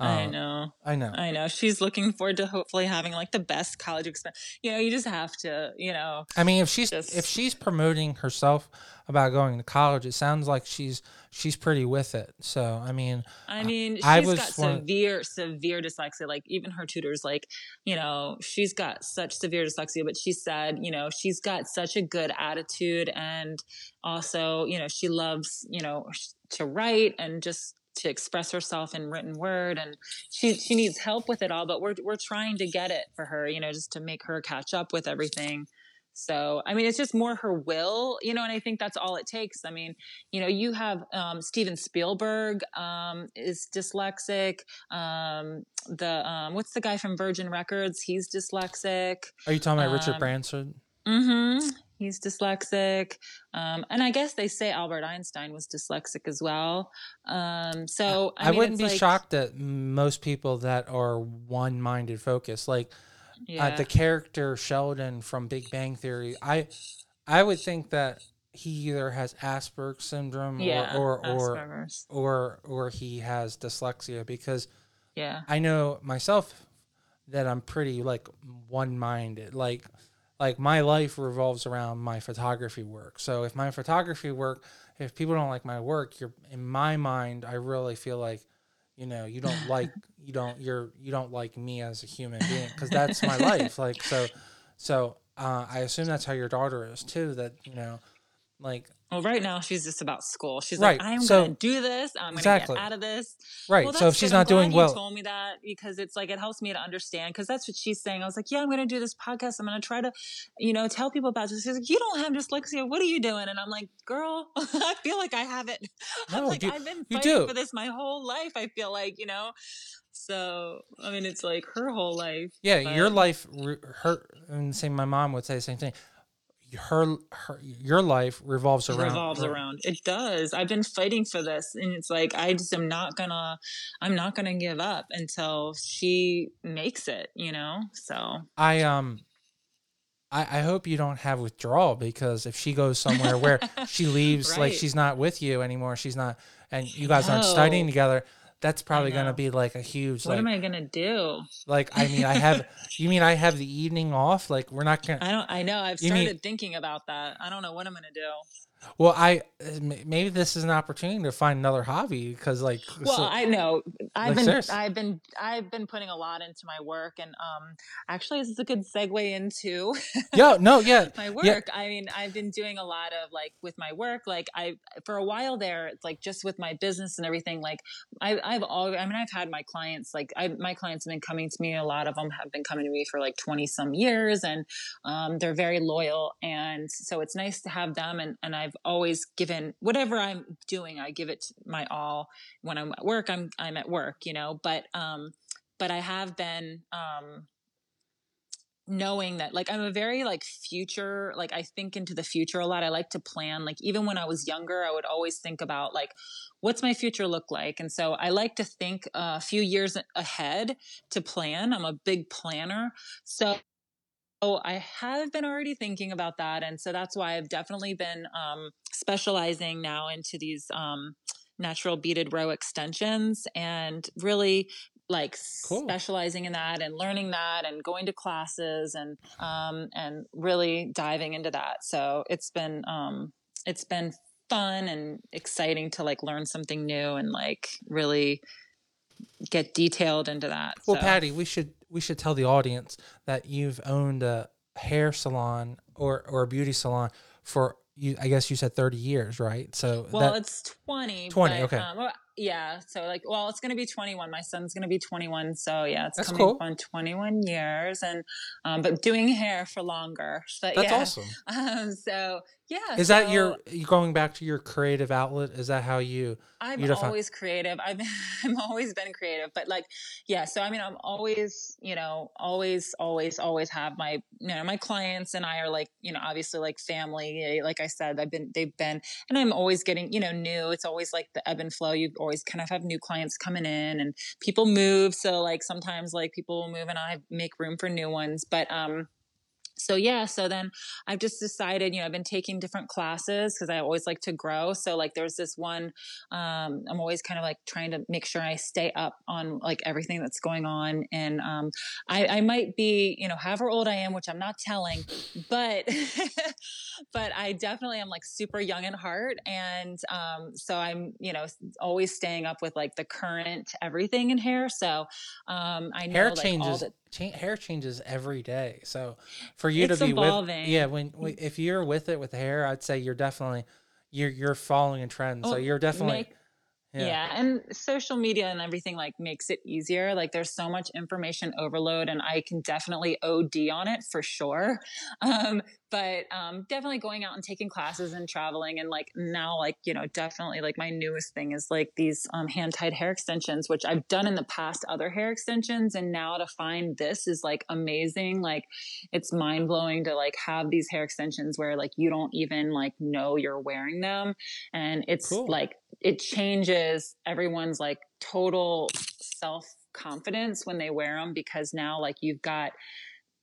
I Um, know. I know. I know. She's looking forward to hopefully having like the best college experience. You know, you just have to, you know, I mean, if she's Just- if she's promoting herself about going to college, it sounds like she's she's pretty with it. So I mean, I mean, she's I was got severe, severe dyslexia. Like even her tutors, like you know, she's got such severe dyslexia. But she said, you know, she's got such a good attitude, and also, you know, she loves, you know, to write and just to express herself in written word. And she she needs help with it all. But we're we're trying to get it for her, you know, just to make her catch up with everything. So, I mean, it's just more her will, you know, and I think that's all it takes. I mean, you know, you have um, Steven Spielberg um, is dyslexic. Um, the um, what's the guy from Virgin Records? He's dyslexic. are you talking about Richard Um, Branson? Mm-hmm. He's dyslexic, um, and I guess they say Albert Einstein was dyslexic as well. Um, so I, I, mean, wouldn't be like- shocked that most people that are one-minded focused. Like Yeah. uh, the character Sheldon from Big Bang Theory, I I would think that he either has Asperger's syndrome yeah. or or or, or or he has dyslexia because Yeah. I know myself that I'm pretty like one-minded. Like like my life revolves around my photography work. So if my photography work, if people don't like my work, you're in my mind, I really feel like you know, you don't like you don't you're you don't like me as a human being because that's my life. Like so so uh, I assume that's how your daughter is too. That you know, like Well, right now she's just about school. She's Right, like, I'm so- going to do this. I'm going to Exactly. get out of this. right. Well, so if she's good. I'm not doing well, You told me that because it's like it helps me to understand because that's what she's saying. I was like, yeah, I'm going to do this podcast. I'm going to try to, you know, tell people about this. She's like, you don't have dyslexia. What are you doing? And I'm like, girl, I feel like I have it. I'm No, like, you- I've been fighting for this my whole life. I feel like, you know. So I mean, it's like her whole life. Yeah, your life, her, and say my mom would say the same thing. Her, her, your life revolves around. revolves around. It does. I've been fighting for this, and it's like I just am not gonna. I'm not gonna give up until she makes it. You know. So I um, I, I hope you don't have withdrawal because if she goes somewhere where she leaves, like she's not with you anymore, she's not, and you guys aren't studying together. That's probably gonna be like a huge what like, am I gonna do? like I mean I have. you mean I have the evening off? Like we're not gonna. I don't. I know. I've You mean- started thinking about that. I don't know what I'm gonna do. Well, I maybe this is an opportunity to find another hobby because like. Well, so- I know. I've Like, been. serious. I've been. I've been putting a lot into my work, and um, actually, this is a good segue into Yo, no, yeah, my work. yeah. I mean, I've been doing a lot of like with my work. Like I, for a while there, it's like just with my business and everything. Like I, I've all I mean, I've had my clients. Like I, my clients have been coming to me. A lot of them have been coming to me for like twenty some years, and um, they're very loyal. And so it's nice to have them. And and I've always given whatever I'm doing, I give it my all. When I'm at work, I'm I'm at work. You know, but um, but I have been um knowing that like i'm a very like future like i think into the future a lot i like to plan like even when i was younger i would always think about like what's my future look like and so i like to think a few years ahead to plan i'm a big planner so Oh, I have been already thinking about that. And so that's why I've definitely been um, specializing now into these um, natural beaded row extensions and really like Cool. specializing in that and learning that and going to classes and um, and really diving into that. So it's been um, it's been fun and exciting to like learn something new and like really get detailed into that. Well, So- Patty, we should we should tell the audience that you've owned a hair salon or or a beauty salon for you. I guess you said thirty years, right? So Well, that, it's 20. 20, but, okay. Um, yeah. So, like, well, it's going to be 21. My son's going to be 21. So, yeah, it's That's coming cool. up on 21 years. And, um, but doing hair for longer. But, that's yeah. awesome. Um, so, yeah. Is that so your you going back to your creative outlet? Is that how you? I'm you define- always creative. I've I'm always been creative, but like, yeah. So I mean, I'm always, you know, always, always, always have my, you know, my clients and I are like, you know, obviously like family. Like I said, I've been, they've been, and I'm always getting, you know, new. It's always like the ebb and flow. You always kind of have new clients coming in, and people move. So like sometimes like people will move, and I make room for new ones. But um, so yeah so then i've just decided you know i've been taking different classes because i always like to grow. So like there's this one um, i'm always kind of like trying to make sure i stay up on like everything that's going on and um, I, I might be you know however old i am which i'm not telling but but i definitely am like super young in heart and um, so i'm you know always staying up with like the current everything in hair. So um, i know hair like, changes cha- hair changes every day so for you It's to be evolving. with yeah when if you're with it with hair i'd say you're definitely you're you're following a trend so Oh, you're definitely make- yeah. yeah. and social media and everything like makes it easier like there's so much information overload and i can definitely od on it for sure um, but um, definitely going out and taking classes and traveling and like now like you know definitely like my newest thing is like these um, hand tied hair extensions which i've done in the past other hair extensions and now to find this is like amazing like it's mind blowing to like have these hair extensions where like you don't even like know you're wearing them and it's Cool. like it changes everyone's like total self confidence when they wear them because now like you've got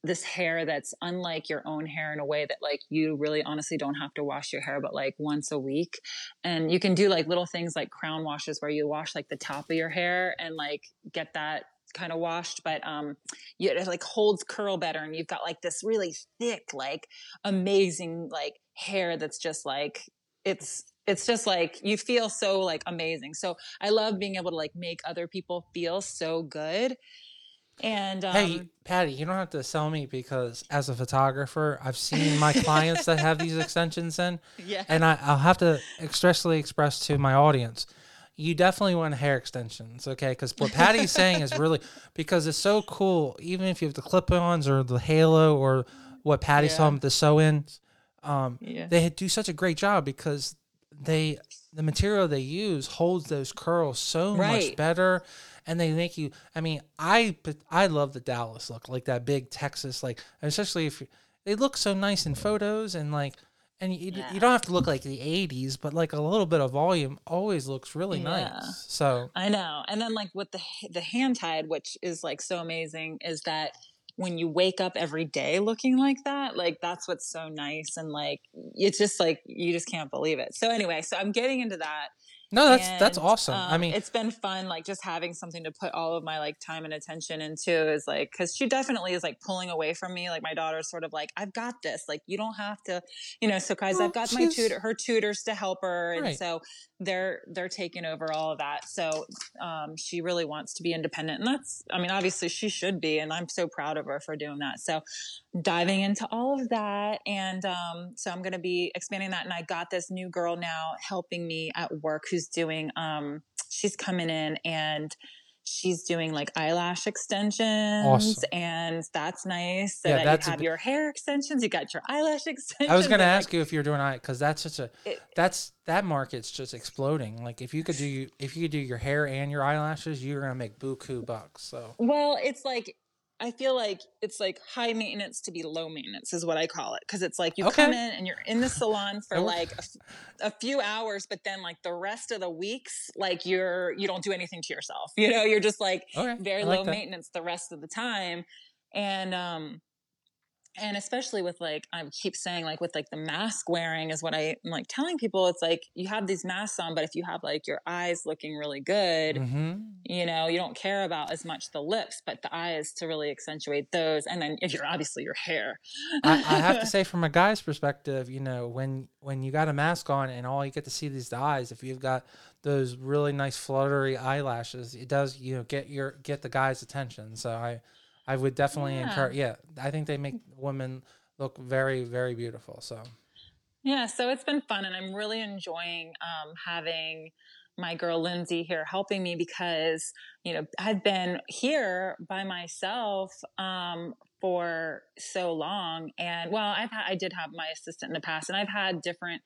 this hair that's unlike your own hair in a way that like you really honestly don't have to wash your hair but like once a week. And you can do like little things like crown washes where you wash like the top of your hair and like get that kind of washed but um you, it like holds curl better and you've got like this really thick like amazing like hair that's just like it's it's just like you feel so like amazing so i love being able to like make other people feel so good and um hey patty you don't have to sell me because as a photographer i've seen my clients that have these extensions in yeah and I, I'll have to expressly express to my audience, you definitely want hair extensions, okay? Because what Patty's saying is really because it's so cool. Even if you have the clip-ons or the halo or what Patty's Yeah. talking about the sew-ins, um, yeah they do such a great job because they the material they use holds those curls so much better and they make you i mean i i love the dallas look like that big texas like especially if they look so nice in photos and like and you, Yeah. you don't have to look like the 80s but like a little bit of volume always looks really Yeah. nice so I know. And then like with the the hand tied, which is like so amazing, is that when you wake up every day looking like that, like that's what's so nice and like it's just like you just can't believe it. So anyway, so I'm getting into that. No that's that's And, awesome i um, mean it's been fun, like just having something to put all of my like time and attention into is like, cause she definitely is like pulling away from me. Like my daughter's sort of like, I've got this. Like you don't have to, you know. So, guys, Well, I've got my tutor, her tutors to help her, and Right. so they're they're taking over all of that. So um, she really wants to be independent, and that's, I mean, obviously she should be, and I'm so proud of her for doing that. So diving into all of that and um, so i'm going to be expanding that and i got this new girl now helping me at work who's doing um, she's coming in and she's doing like eyelash extensions Awesome. and that's nice so Yeah, that that's you have bi- your hair extensions you got your eyelash extensions I was going to and, like, ask you if you're doing eye because that's such a It- that's that market's just exploding. Like if you could do if you could do your hair and your eyelashes, you're gonna make buku bucks. So Well, it's like I feel like it's like high maintenance to be low maintenance is what I call it because it's like you Okay. come in and you're in the salon for Oh. like a, f- a few hours, but then like the rest of the weeks, like you're you don't do anything to yourself. You know, you're just like okay, very like low that. maintenance the rest of the time, and um and especially with like I keep saying like with like the mask wearing is what I, am like telling people. It's like you have these masks on, but if you have like your eyes looking really good, Mm-hmm. you know you don't care about as much the lips but the eyes to really accentuate those and then if you're obviously your hair I, I have to say, from a guy's perspective, you know, when when you got a mask on and all you get to see these the eyes, if you've got those really nice fluttery eyelashes, it does you know get your get the guy's attention. So I I would definitely Yeah. encourage. Yeah, I think they make women look very very beautiful. So yeah so it's been fun and i'm really enjoying um, having my girl lindsay here helping me because you know i've been here by myself um, for so long and well i've had i did have my assistant in the past and i've had different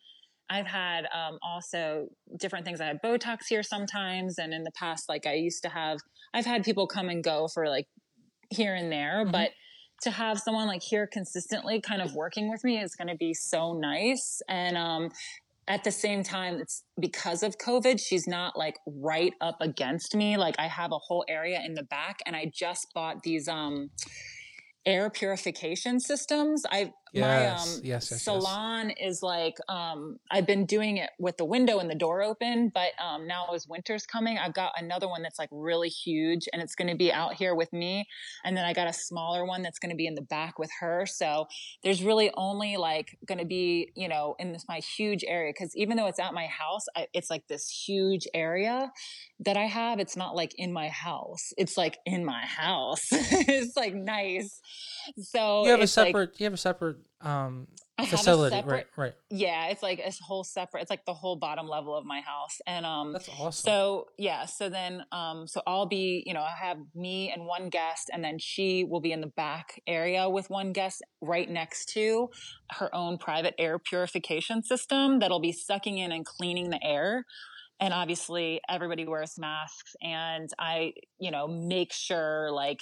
I've had um, also different things. I had Botox here sometimes, and in the past, like I used to have, I've had people come and go for like here and there, Mhm. but to have someone like here consistently kind of working with me is going to be so nice. And um, at the same time, it's because of COVID, she's not like right up against me. Like I have a whole area in the back, and I just bought these um air purification systems. I Yes, my yes, um yes, yes. salon is like um I've been doing it with the window and the door open, but um now as winter's coming, I've got another one that's like really huge and it's going to be out here with me and then I got a smaller one that's going to be in the back with her. So there's really only like going to be, you know, in this my huge area cuz even though it's at my house, I, it's like this huge area that I have. It's not like in my house. It's like in my house. it's like nice. So You have a it's like- separate. you have a separate um I facility, separate- right? Right. yeah, it's like a whole separate. It's like the whole bottom level of my house, and um, That's awesome. so yeah, so then um, so I'll be, you know, I have me and one guest, and then she will be in the back area with one guest right next to her own private air purification system that'll be sucking in and cleaning the air. And obviously, everybody wears masks, and I, you know, make sure like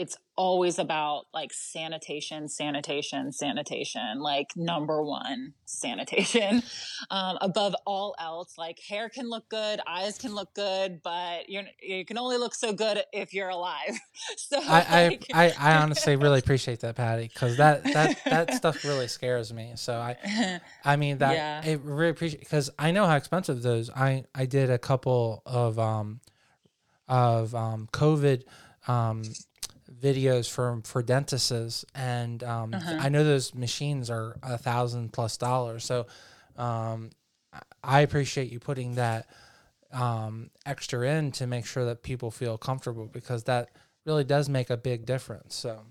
it's always about like sanitation, sanitation, sanitation, like number one, sanitation. Um, above all else, like hair can look good, eyes can look good, but you're, you can only look so good if you're alive. So I, like- I, I, I honestly really appreciate that, Patty, because that, that, that stuff really scares me. So I, I mean that Yeah. it really appreciate because I know how expensive those. I, I did a couple of, um, of um, COVID um, videos for for dentists, and um, Uh-huh. I know those machines are a thousand plus dollars. So um, I- I appreciate you putting that um, extra in to make sure that people feel comfortable because that really does make a big difference. So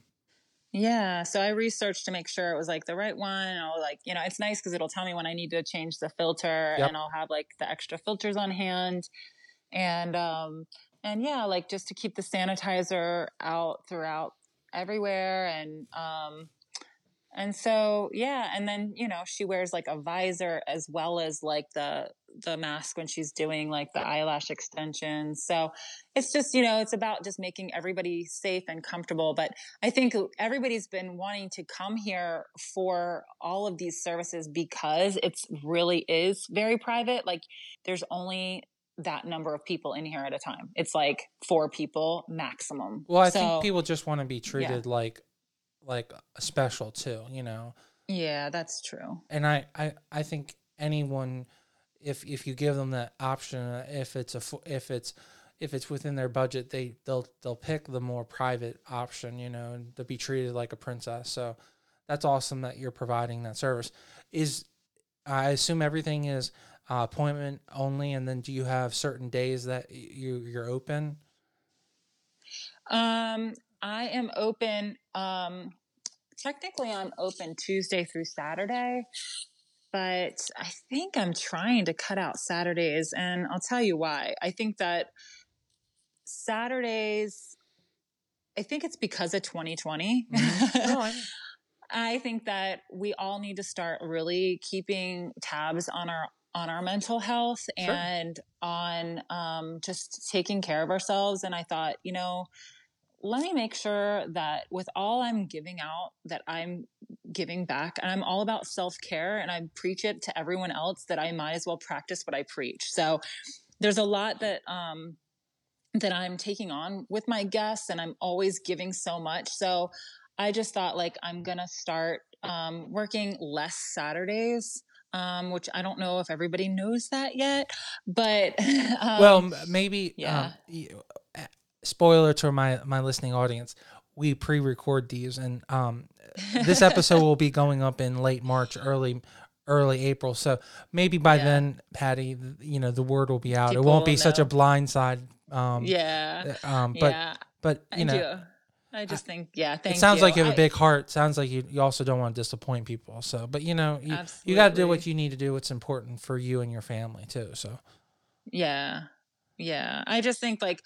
Yeah, so I researched to make sure it was like the right one. I'll like, you know, it's nice because it'll tell me when I need to change the filter, Yep. and I'll have like the extra filters on hand, and um, and yeah, like just to keep the sanitizer out throughout everywhere, and um, and so yeah, and then you know she wears like a visor as well as like the the mask when she's doing like the eyelash extensions. So it's just you know it's about just making everybody safe and comfortable, but I think everybody's been wanting to come here for all of these services because it's really is very private. Like there's only that number of people in here at a time. It's like four people maximum. well, I So, think people just want to be treated like like a special too, you know. Yeah, that's true. and I, I, I think anyone, if if you give them that option, uh, if it's a if it's if it's within their budget, they they'll they'll pick the more private option, you know, and to be treated like a princess. So that's awesome that you're providing that service. Is I assume everything is uh, appointment only, and then do you have certain days that you you're open? Um, I am open. Um, technically, I'm open Tuesday through Saturday, but I think I'm trying to cut out Saturdays, and I'll tell you why. I think that Saturdays. I think it's because of 2020. No, I, I think that we all need to start really keeping tabs on our on our mental health Sure. and on um, just taking care of ourselves. And I thought, you know, let me make sure that with all I'm giving out, that I'm giving back. And I'm all about self care, and I preach it to everyone else that I might as well practice what I preach. So there's a lot that um, that I'm taking on with my guests, and I'm always giving so much. So I just thought like I'm gonna start um, working less Saturdays, um, which I don't know if everybody knows that yet, but um, well, maybe. yeah. Um, uh, spoiler to my my listening audience: we pre-record these, and um, this episode will be going up in late March, early early April. So maybe by Yeah. then, Patty, you know, the word will be out. People it won't be such a know. blind side. Um, yeah, Um, but yeah, but I you know, do. I just think, yeah, thank it sounds you. like you have I- a big heart. Sounds like you, you also don't want to disappoint people. So, but you know, you, you got to do what you need to do. What's important for you and your family too. So, Yeah. Yeah. I just think like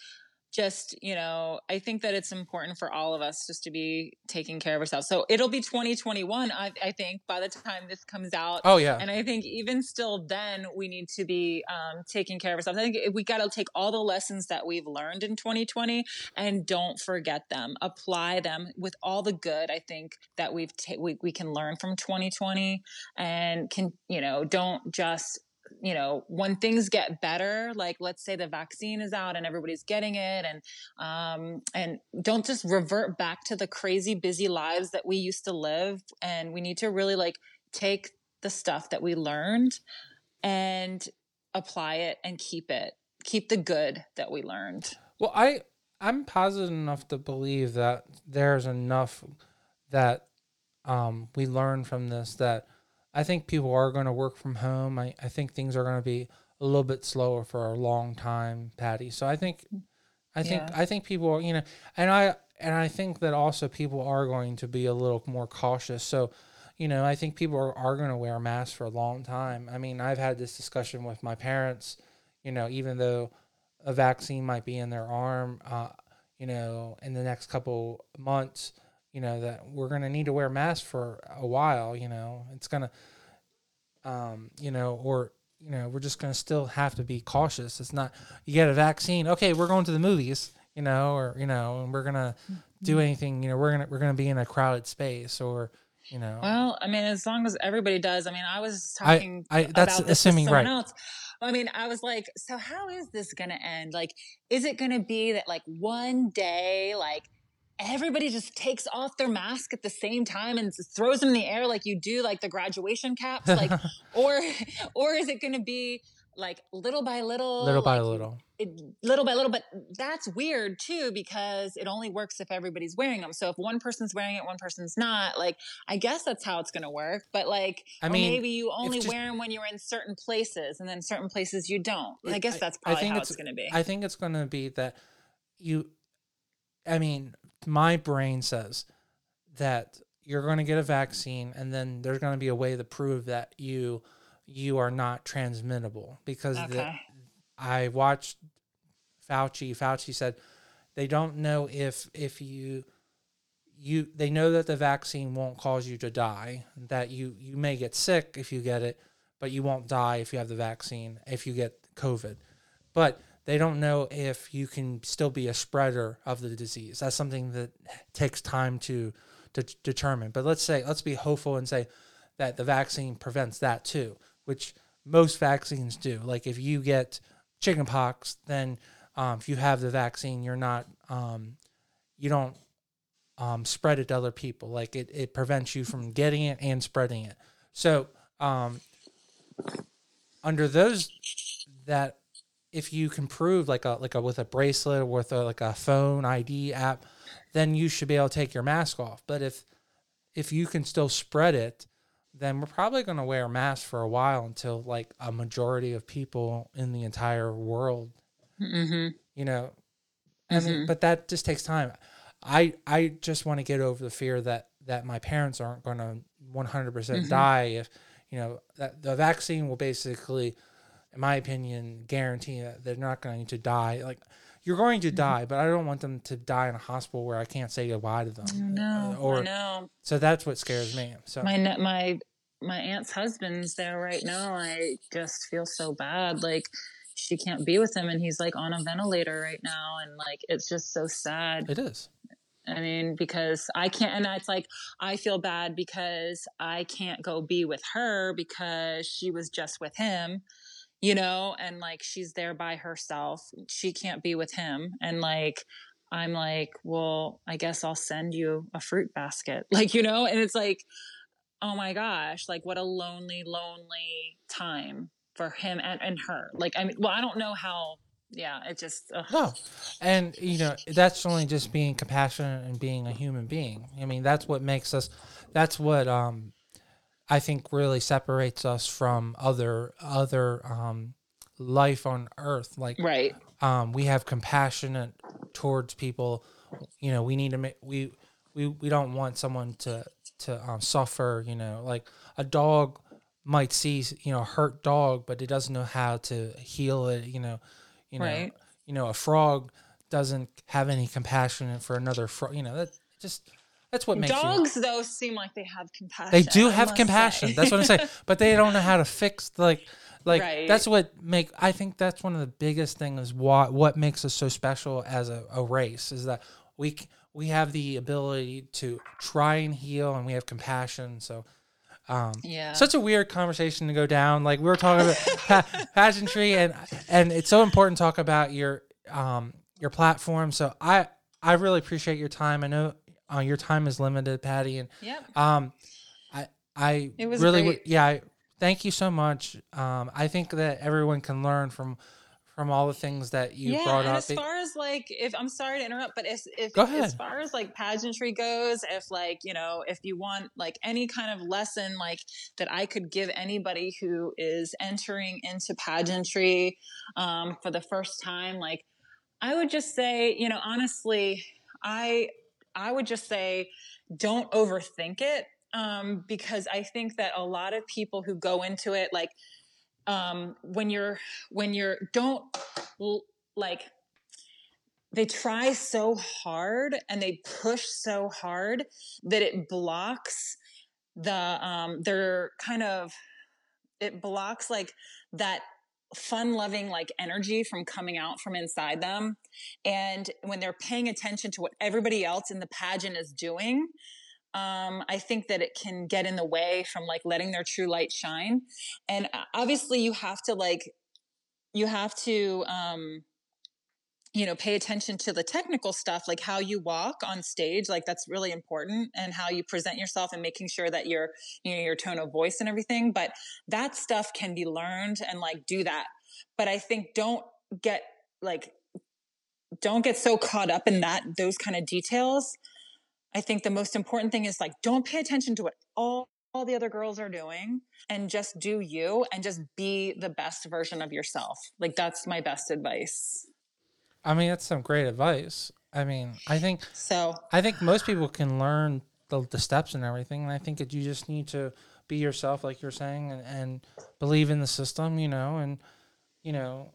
just, you know, I think that it's important for all of us just to be taking care of ourselves. So it'll be 2021, I, I think, by the time this comes out. oh yeah, And I think even still, then we need to be um, taking care of ourselves. I think we got to take all the lessons that we've learned in 2020 and don't forget them. Apply them with all the good. I think that we've ta- we we can learn from 2020 and can you know don't just you know, when things get better, like let's say the vaccine is out and everybody's getting it and um and don't just revert back to the crazy busy lives that we used to live and we need to really like take the stuff that we learned and apply it and keep it. Keep the good that we learned. Well, I I'm positive enough to believe that there's enough that um, we learn from this that I think people are going to work from home. I, I think things are going to be a little bit slower for a long time, Patty. So I think, I think, Yeah. I think people are, you know, and I, and I think that also people are going to be a little more cautious. So, you know, I think people are, are going to wear masks for a long time. I mean, I've had this discussion with my parents, you know, even though a vaccine might be in their arm, uh, you know, in the next couple months, you know, that we're going to need to wear masks for a while, you know, it's going to, um, you know, or, you know, we're just going to still have to be cautious. It's not, you get a vaccine. Okay. We're going to the movies, you know, or, you know, and we're going to do anything, you know, we're going to, we're going to be in a crowded space or, you know, Well, I mean, as long as everybody does. I mean, I was talking I- that's about this assuming right. else. I mean, I was like, so how is this going to end? Like, is it going to be that like one day, like everybody just takes off their mask at the same time and throws them in the air like you do like the graduation caps, like, or or is it going to be like little by little, little by like, little. it, little by little but that's weird too because it only works if everybody's wearing them so if one person's wearing it one person's not like i guess that's how it's going to work but like I mean, maybe you only just- wear them when you're in certain places and then certain places you don't i guess I- that's I probably think how it's- it's, going to be I think it's going to be that you, I mean, my brain says that you're going to get a vaccine and then there's going to be a way to prove that you you are not transmittable because the, I watched Fauci. Fauci said they don't know if if you you they know that the vaccine won't cause you to die. That you you may get sick if you get it, but you won't die if you have the vaccine if you get COVID. But they don't know if you can still be a spreader of the disease. That's something that takes time to to determine. But let's say let's be hopeful and say that the vaccine prevents that too, which most vaccines do. Like if you get chickenpox, then um, if you have the vaccine, you're not um, you don't um, spread it to other people. Like it, it prevents you from getting it and spreading it. So um, under those that if you can prove like a like a with a bracelet or with a, like a phone ID app, then you should be able to take your mask off. But if if you can still spread it, then we're probably going to wear masks for a while until like a majority of people in the entire world mm-hmm. you know i mean but that just takes time i i just want to get over the fear that that my parents aren't going to 100% die if you know that the vaccine will basically in my opinion guarantee that they're not going to die. Like you're going to die but i don't want them to die in a hospital where i can't say goodbye to them. No Uh, or I know. So that's what scares me so. My my my aunt's husband's there right now. I just feel so bad like she can't be with him and he's like on a ventilator right now and like it's just so sad. It is. I mean, because I can't, and it's like, I feel bad because I can't go be with her because she was just with him, you know, and like she's there by herself. She can't be with him. And like, I'm like, well, I guess I'll send you a fruit basket. Like, you know, and it's like, oh my gosh, like what a lonely, lonely time for him and, and her. Like, I mean, well, I don't know how, yeah, it just, ugh. And you know that's only just being compassionate and being a human being. I mean that's what makes us. That's what um, I think really separates us from other other um, life on Earth. Like right. um, we have compassionate towards people. You know, we need to make we we we don't want someone to to um, suffer. You know, like a dog might see you know a hurt dog, but it doesn't know how to heal it. You know, you know, Right. you know, a frog doesn't have any compassion for another frog. You know, that just that's what makes you- Dogs, though, seem like they have compassion. they do have compassion. say. That's what I'm saying. But they don't know how to fix like like Right. that's what make I think that's one of the biggest things why what makes us so special as a, a race is that we we have the ability to try and heal and we have compassion. So um, Yeah. such a weird conversation to go down. Like we were talking about pa- pageantry, and and it's so important to talk about your um your platform. So I I really appreciate your time. I know uh, your time is limited, Patty, and Yep. um I I It was really great. yeah. I, thank you so much. Um, I think that everyone can learn from from all the things that you yeah, brought up. as far as like, if I'm sorry to interrupt, but if, if as far as like pageantry goes, if like you know, if you want like any kind of lesson like that I could give anybody who is entering into pageantry um, for the first time, like I would just say, you know, honestly, I I would just say, don't overthink it um, because I think that a lot of people who go into it like um, when you're when you're don't like they try so hard and they push so hard that it blocks the um their kind of it blocks like that fun loving like energy from coming out from inside them and when they're paying attention to what everybody else in the pageant is doing um, I think that it can get in the way from like letting their true light shine. And uh, obviously, you have to like, you have to, um, you know, pay attention to the technical stuff, like how you walk on stage, like that's really important, and how you present yourself, and making sure that your, you know, your tone of voice and everything. But that stuff can be learned, and like do that. But I think don't get like, don't get so caught up in that those kind of details I think the most important thing is like don't pay attention to what all, all the other girls are doing and just do you and just be the best version of yourself. Like that's my best advice. I mean, that's some great advice. I mean, I think So, I think most people can learn the, the steps and everything, and I think that you just need to be yourself, like you're saying, and, and believe in the system, you know. And you know,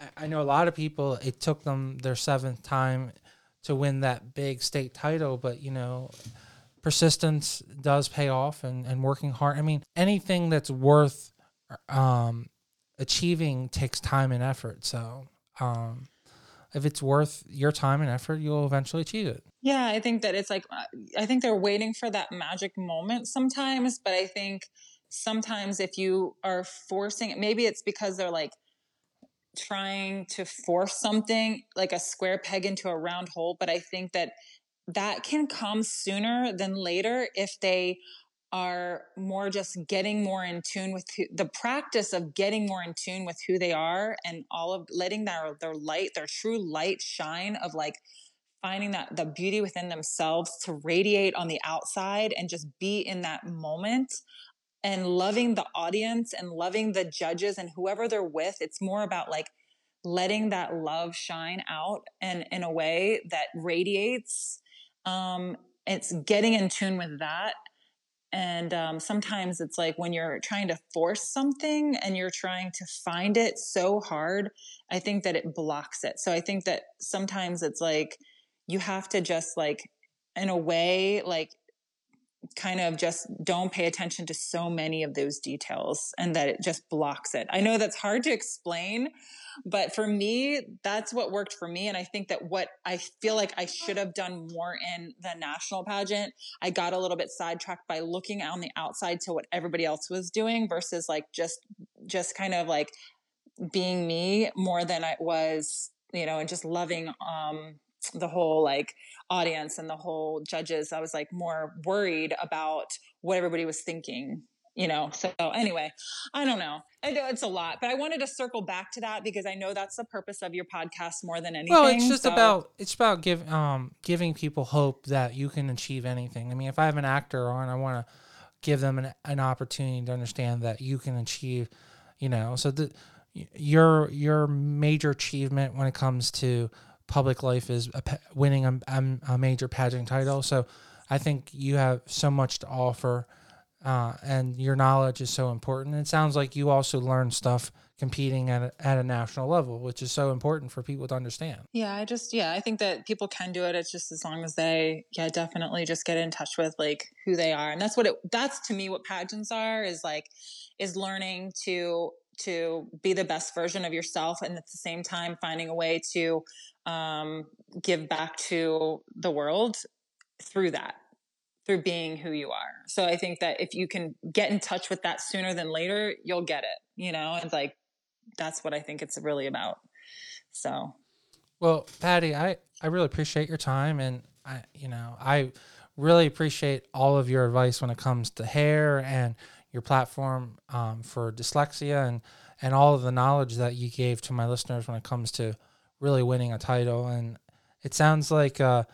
I, I know a lot of people. It took them their seventh time to win that big state title, but you know, persistence does pay off, and and working hard. I mean, anything that's worth um, achieving takes time and effort. So. Um, if it's worth your time and effort, you'll eventually achieve it. yeah, I think that it's like, uh, I think they're waiting for that magic moment sometimes, but I think sometimes if you are forcing it, maybe it's because they're like, trying to force something like a square peg into a round hole but i think that that can come sooner than later if they are more just getting more in tune with who, the practice of getting more in tune with who they are and all of letting their their light their true light shine of like finding that the beauty within themselves to radiate on the outside and just be in that moment and loving the audience and loving the judges and whoever they're with. It's more about like letting that love shine out and in a way that radiates um it's getting in tune with that and um, sometimes it's like when you're trying to force something and you're trying to find it so hard i think that it blocks it so i think that sometimes it's like you have to just like in a way like kind of just don't pay attention to so many of those details and that it just blocks it. I know that's hard to explain, but for me, that's what worked for me. And I think that what I feel like I should have done more in the national pageant, I got a little bit sidetracked by looking on the outside to what everybody else was doing versus like just, just kind of like being me more than I was, you know, and just loving, um, the whole like audience and the whole judges i was like more worried about what everybody was thinking you know so anyway i don't know i know it's a lot but i wanted to circle back to that because i know that's the purpose of your podcast more than anything Well, it's just so- about it's about give um giving people hope that you can achieve anything. I mean, if I have an actor on, I want to give them an, an opportunity to understand that you can achieve, you know. So the your your major achievement when it comes to public life is a, winning a, a, a major pageant title. So I think you have so much to offer, uh, and your knowledge is so important. It sounds like you also learn stuff competing at a, at a national level, which is so important for people to understand. yeah i just yeah i think that people can do it it's just as long as they yeah definitely just get in touch with like who they are and that's what it that's to me what pageants are is like is learning to to be the best version of yourself and at the same time finding a way to um, give back to the world through that through being who you are. So I think that if you can get in touch with that sooner than later, you'll get it, you know, and like that's what I think it's really about. So well, Patty, I I really appreciate your time and I you know, I really appreciate all of your advice when it comes to hair and your platform um, for dyslexia and and all of the knowledge that you gave to my listeners when it comes to really winning a title. And it sounds like uh,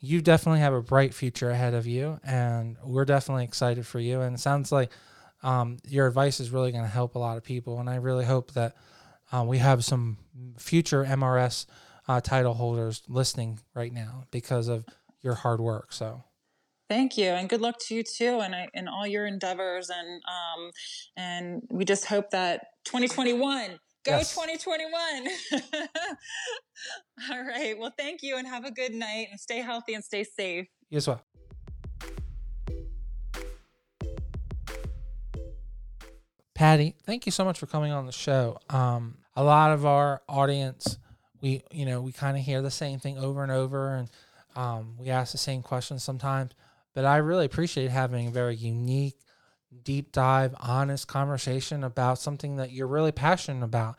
you definitely have a bright future ahead of you, and we're definitely excited for you. And it sounds like um, your advice is really going to help a lot of people. And I really hope that uh, we have some future MRS uh, title holders listening right now because of your hard work. So. Thank you, and good luck to you too, and in all your endeavors. And um, and we just hope that 2021 go yes. 2021. all right. Well, thank you, and have a good night, and stay healthy and stay safe. You as well. Patty, thank you so much for coming on the show. Um, a lot of our audience, we you know we kind of hear the same thing over and over, and um, we ask the same questions sometimes but I really appreciate having a very unique, deep dive, honest conversation about something that you're really passionate about.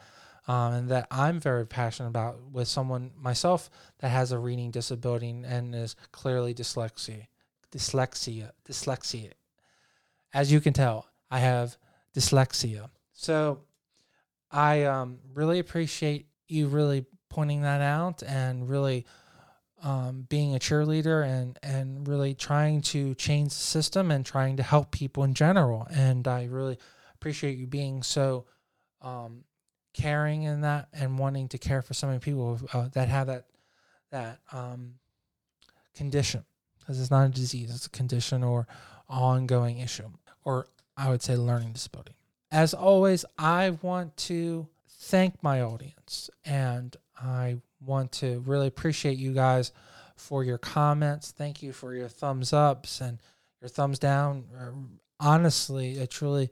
Um, and that I'm very passionate about with someone myself that has a reading disability and is clearly dyslexia, dyslexia, dyslexia. As you can tell, I have dyslexia. So I um, really appreciate you really pointing that out and really um, being a cheerleader and and really trying to change the system and trying to help people in general. And I really appreciate you being so um, caring in that and wanting to care for so many people uh, that have that that um, condition because it's not a disease; it's a condition or ongoing issue, or I would say learning disability. As always, I want to thank my audience and I want to really appreciate you guys for your comments. Thank you for your thumbs ups and your thumbs down. Uh, honestly, it truly,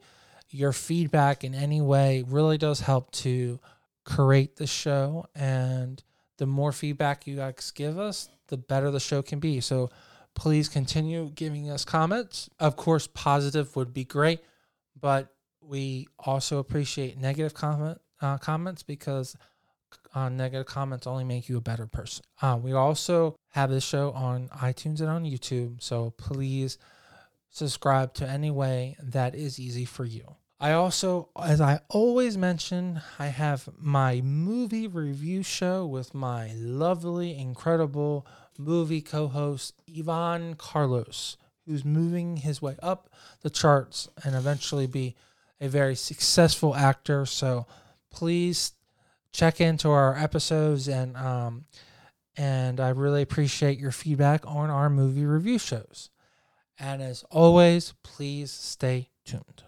your feedback in any way really does help to create the show. And the more feedback you guys give us, the better the show can be. So please continue giving us comments. Of course, positive would be great, but we also appreciate negative comment uh, comments because uh, negative comments only make you a better person. Uh, we also have this show on iTunes and on YouTube, so please subscribe to any way that is easy for you. I also, as I always mention, I have my movie review show with my lovely, incredible movie co host, Ivan Carlos, who's moving his way up the charts and eventually be a very successful actor. So please check into our episodes and um, and I really appreciate your feedback on our movie review shows. And as always, please stay tuned.